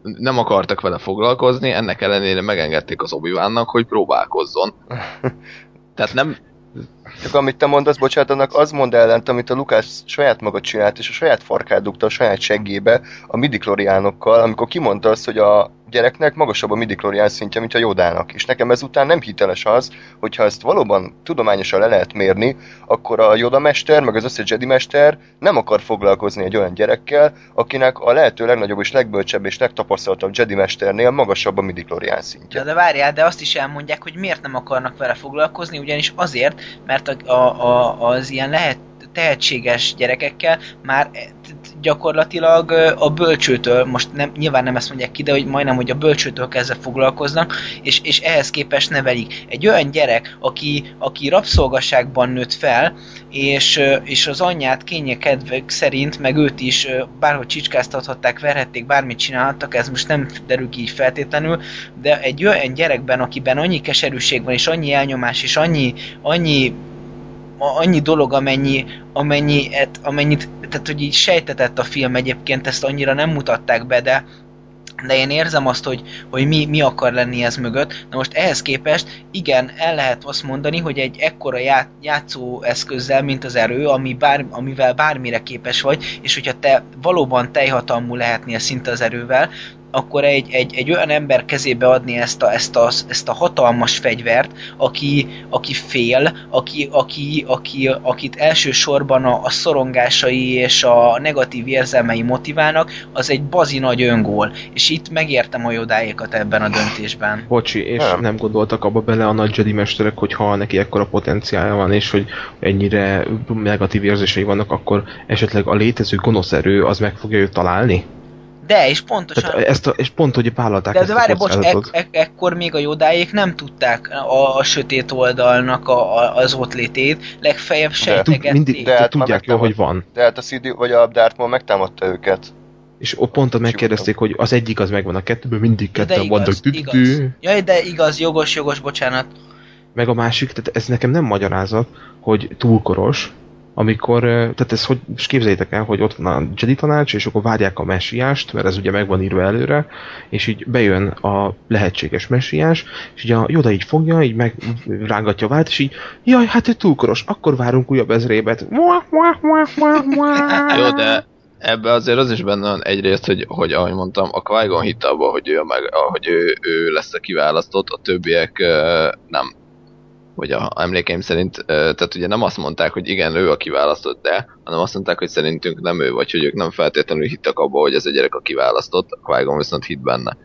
nem akartak vele foglalkozni, ennek ellenére megengedték az obi hogy próbálkozzon. Tehát nem, Csak amit te mondasz, bocsánat, annak az mond ellent, amit a Lukás saját maga csinált, és a saját farkát dugta a saját seggébe a midikloriánokkal, amikor kimondta azt, hogy a gyereknek magasabb a midiklorián szintje, mint a Jodának. És nekem ezután nem hiteles az, hogyha ezt valóban tudományosan le lehet mérni, akkor a Yoda mester, meg az összes Jedi mester nem akar foglalkozni egy olyan gyerekkel, akinek a lehető legnagyobb és legbölcsebb és legtapasztaltabb Jedi mesternél magasabb a midiklorián szintje. De, de várjál, de azt is elmondják, hogy miért nem akarnak vele foglalkozni, ugyanis azért, mert a, a, a, az ilyen lehet tehetséges gyerekekkel már e- t- gyakorlatilag a bölcsőtől, most nem, nyilván nem ezt mondják ki, de hogy majdnem, hogy a bölcsőtől kezdve foglalkoznak, és, és ehhez képest nevelik. Egy olyan gyerek, aki, aki rabszolgaságban nőtt fel, és, és az anyját kénye kedvek szerint, meg őt is bárhogy csicskáztathatták, verhették, bármit csinálhattak, ez most nem derül ki így feltétlenül, de egy olyan gyerekben, akiben annyi keserűség van, és annyi elnyomás, és annyi, annyi a- annyi dolog, amennyi, amennyi, amennyit, tehát hogy így sejtetett a film egyébként, ezt annyira nem mutatták be, de de én érzem azt, hogy, hogy mi, mi akar lenni ez mögött. Na most ehhez képest, igen, el lehet azt mondani, hogy egy ekkora já, játszó eszközzel, mint az erő, ami bár, amivel bármire képes vagy, és hogyha te valóban teljhatalmú lehetnél szinte az erővel, akkor egy, egy, egy olyan ember kezébe adni ezt a, ezt a, ezt a hatalmas fegyvert, aki, aki fél, aki, aki, aki, akit elsősorban a, a szorongásai és a negatív érzelmei motiválnak, az egy bazi nagy öngól. És itt megértem a jodáékat ebben a döntésben. Bocsi, és Nem. nem. gondoltak abba bele a nagy Jedi mesterek, hogy ha neki ekkora potenciálja van, és hogy ennyire negatív érzései vannak, akkor esetleg a létező gonosz erő az meg fogja őt találni? De, és pontosan... Tehát ezt a, és pont, hogy vállalták De, ezt de a várj, bocs, ek, ek, ekkor még a jodáék nem tudták a, a sötét oldalnak a, a, az ott létét, legfeljebb Tud, sejtegették. mindig De hát tudják jól, hogy van. De hát a CD, vagy a Darth Maul megtámadta őket. És ott pont megkérdezték, hogy az egyik az megvan a kettőből, mindig ketten vannak. igaz. Jaj, de igaz, jogos, jogos, bocsánat. Meg a másik, tehát ez nekem nem magyarázat, hogy túlkoros, amikor, tehát ez hogy, és képzeljétek el, hogy ott van a Jedi tanács, és akkor várják a messiást, mert ez ugye meg van írva előre, és így bejön a lehetséges messiás, és így a Yoda így fogja, így megrángatja a vált, és így, jaj, hát ő túlkoros, akkor várunk újabb ezrébet. Jó, de ebbe azért az is benne van egyrészt, hogy, hogy ahogy mondtam, a qui hitte abba, hogy ő, meg, hogy ő, ő lesz a kiválasztott, a többiek nem. Vagy a emlékeim szerint, tehát ugye nem azt mondták, hogy igen, ő a kiválasztott, de, hanem azt mondták, hogy szerintünk nem ő, vagy hogy ők nem feltétlenül hittek abba, hogy ez a gyerek a kiválasztott, a qui viszont hitt benne.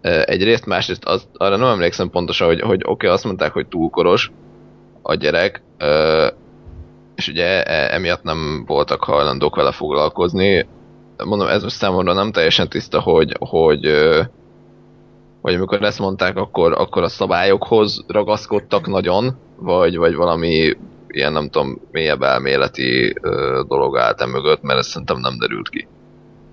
Egyrészt, másrészt az, arra nem emlékszem pontosan, hogy, hogy oké, okay, azt mondták, hogy túlkoros a gyerek, és ugye e- emiatt nem voltak hajlandók vele foglalkozni. Mondom, ez most számomra nem teljesen tiszta, hogy, hogy, hogy amikor ezt mondták, akkor, akkor a szabályokhoz ragaszkodtak nagyon, vagy, vagy valami ilyen, nem tudom, mélyebb elméleti ö, dolog állt e mögött, mert ez szerintem nem derült ki.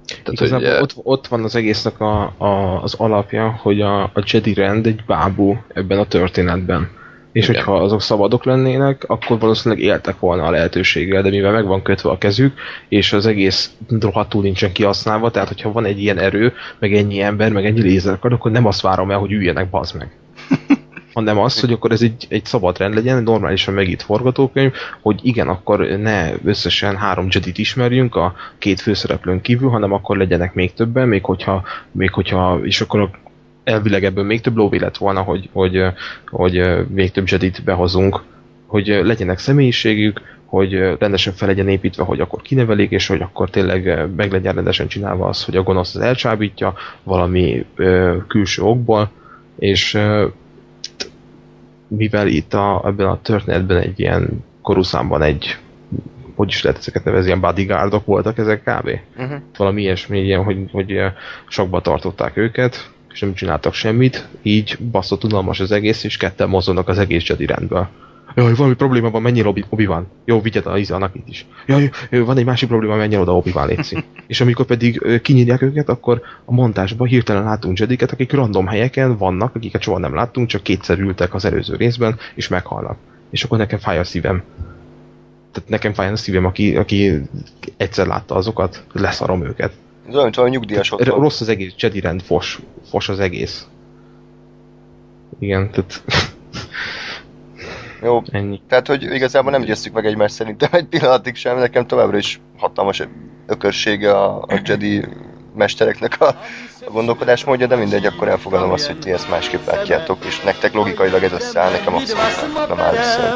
Tehát, hogy Igazából ugye, ott, ott van az egésznek a, a, az alapja, hogy a, a Jedi rend egy bábú ebben a történetben. És Igen. hogyha azok szabadok lennének, akkor valószínűleg éltek volna a lehetőséggel, de mivel meg van kötve a kezük, és az egész rohadtul nincsen kihasználva, tehát hogyha van egy ilyen erő, meg ennyi ember, meg ennyi lézerkard, akkor nem azt várom el, hogy üljenek, bazd meg. hanem az, hogy akkor ez egy, egy szabad rend legyen, egy normálisan megírt forgatókönyv, hogy igen, akkor ne összesen három Jedit ismerjünk a két főszereplőn kívül, hanem akkor legyenek még többen, még hogyha, még hogyha és akkor elvileg ebből még több lóvé lett volna, hogy, hogy, hogy még több Jedit behozunk, hogy legyenek személyiségük, hogy rendesen fel legyen építve, hogy akkor kinevelik, és hogy akkor tényleg meg legyen rendesen csinálva az, hogy a gonosz az elcsábítja valami ö, külső okból, és ö, mivel itt a, ebben a történetben egy ilyen koruszámban egy hogy is lehet ezeket nevezni, ilyen bodyguardok voltak ezek kb. Uh-huh. Valami ilyesmi, ilyen, hogy, hogy ö, sokba tartották őket, és nem csináltak semmit, így baszott unalmas az egész, és ketten mozognak az egész Jedi rendből. Jaj, valami probléma van, mennyire Obi, Obi van. Jó, vigyed a Izanak itt is. Jaj, van egy másik probléma, mennyire oda Obi van, és amikor pedig kinyírják őket, akkor a montásban hirtelen látunk Jediket, akik random helyeken vannak, akiket soha nem láttunk, csak kétszer ültek az előző részben, és meghalnak. És akkor nekem fáj a szívem. Tehát nekem fáj a szívem, aki, aki egyszer látta azokat, leszarom őket. Ez olyan, valami nyugdíjas otthon. Rossz az egész, Jedi rend, fos, fos az egész. Igen, tehát Jó, ennyi. tehát, hogy igazából nem győztük meg egymást szerintem egy pillanatig sem, nekem továbbra is hatalmas ökörsége a, a Jedi mestereknek a, a gondolkodásmódja, de mindegy, akkor elfogadom azt, hogy ti ezt másképp látjátok, és nektek logikailag ez összeáll, nekem abszolút nem áll össze.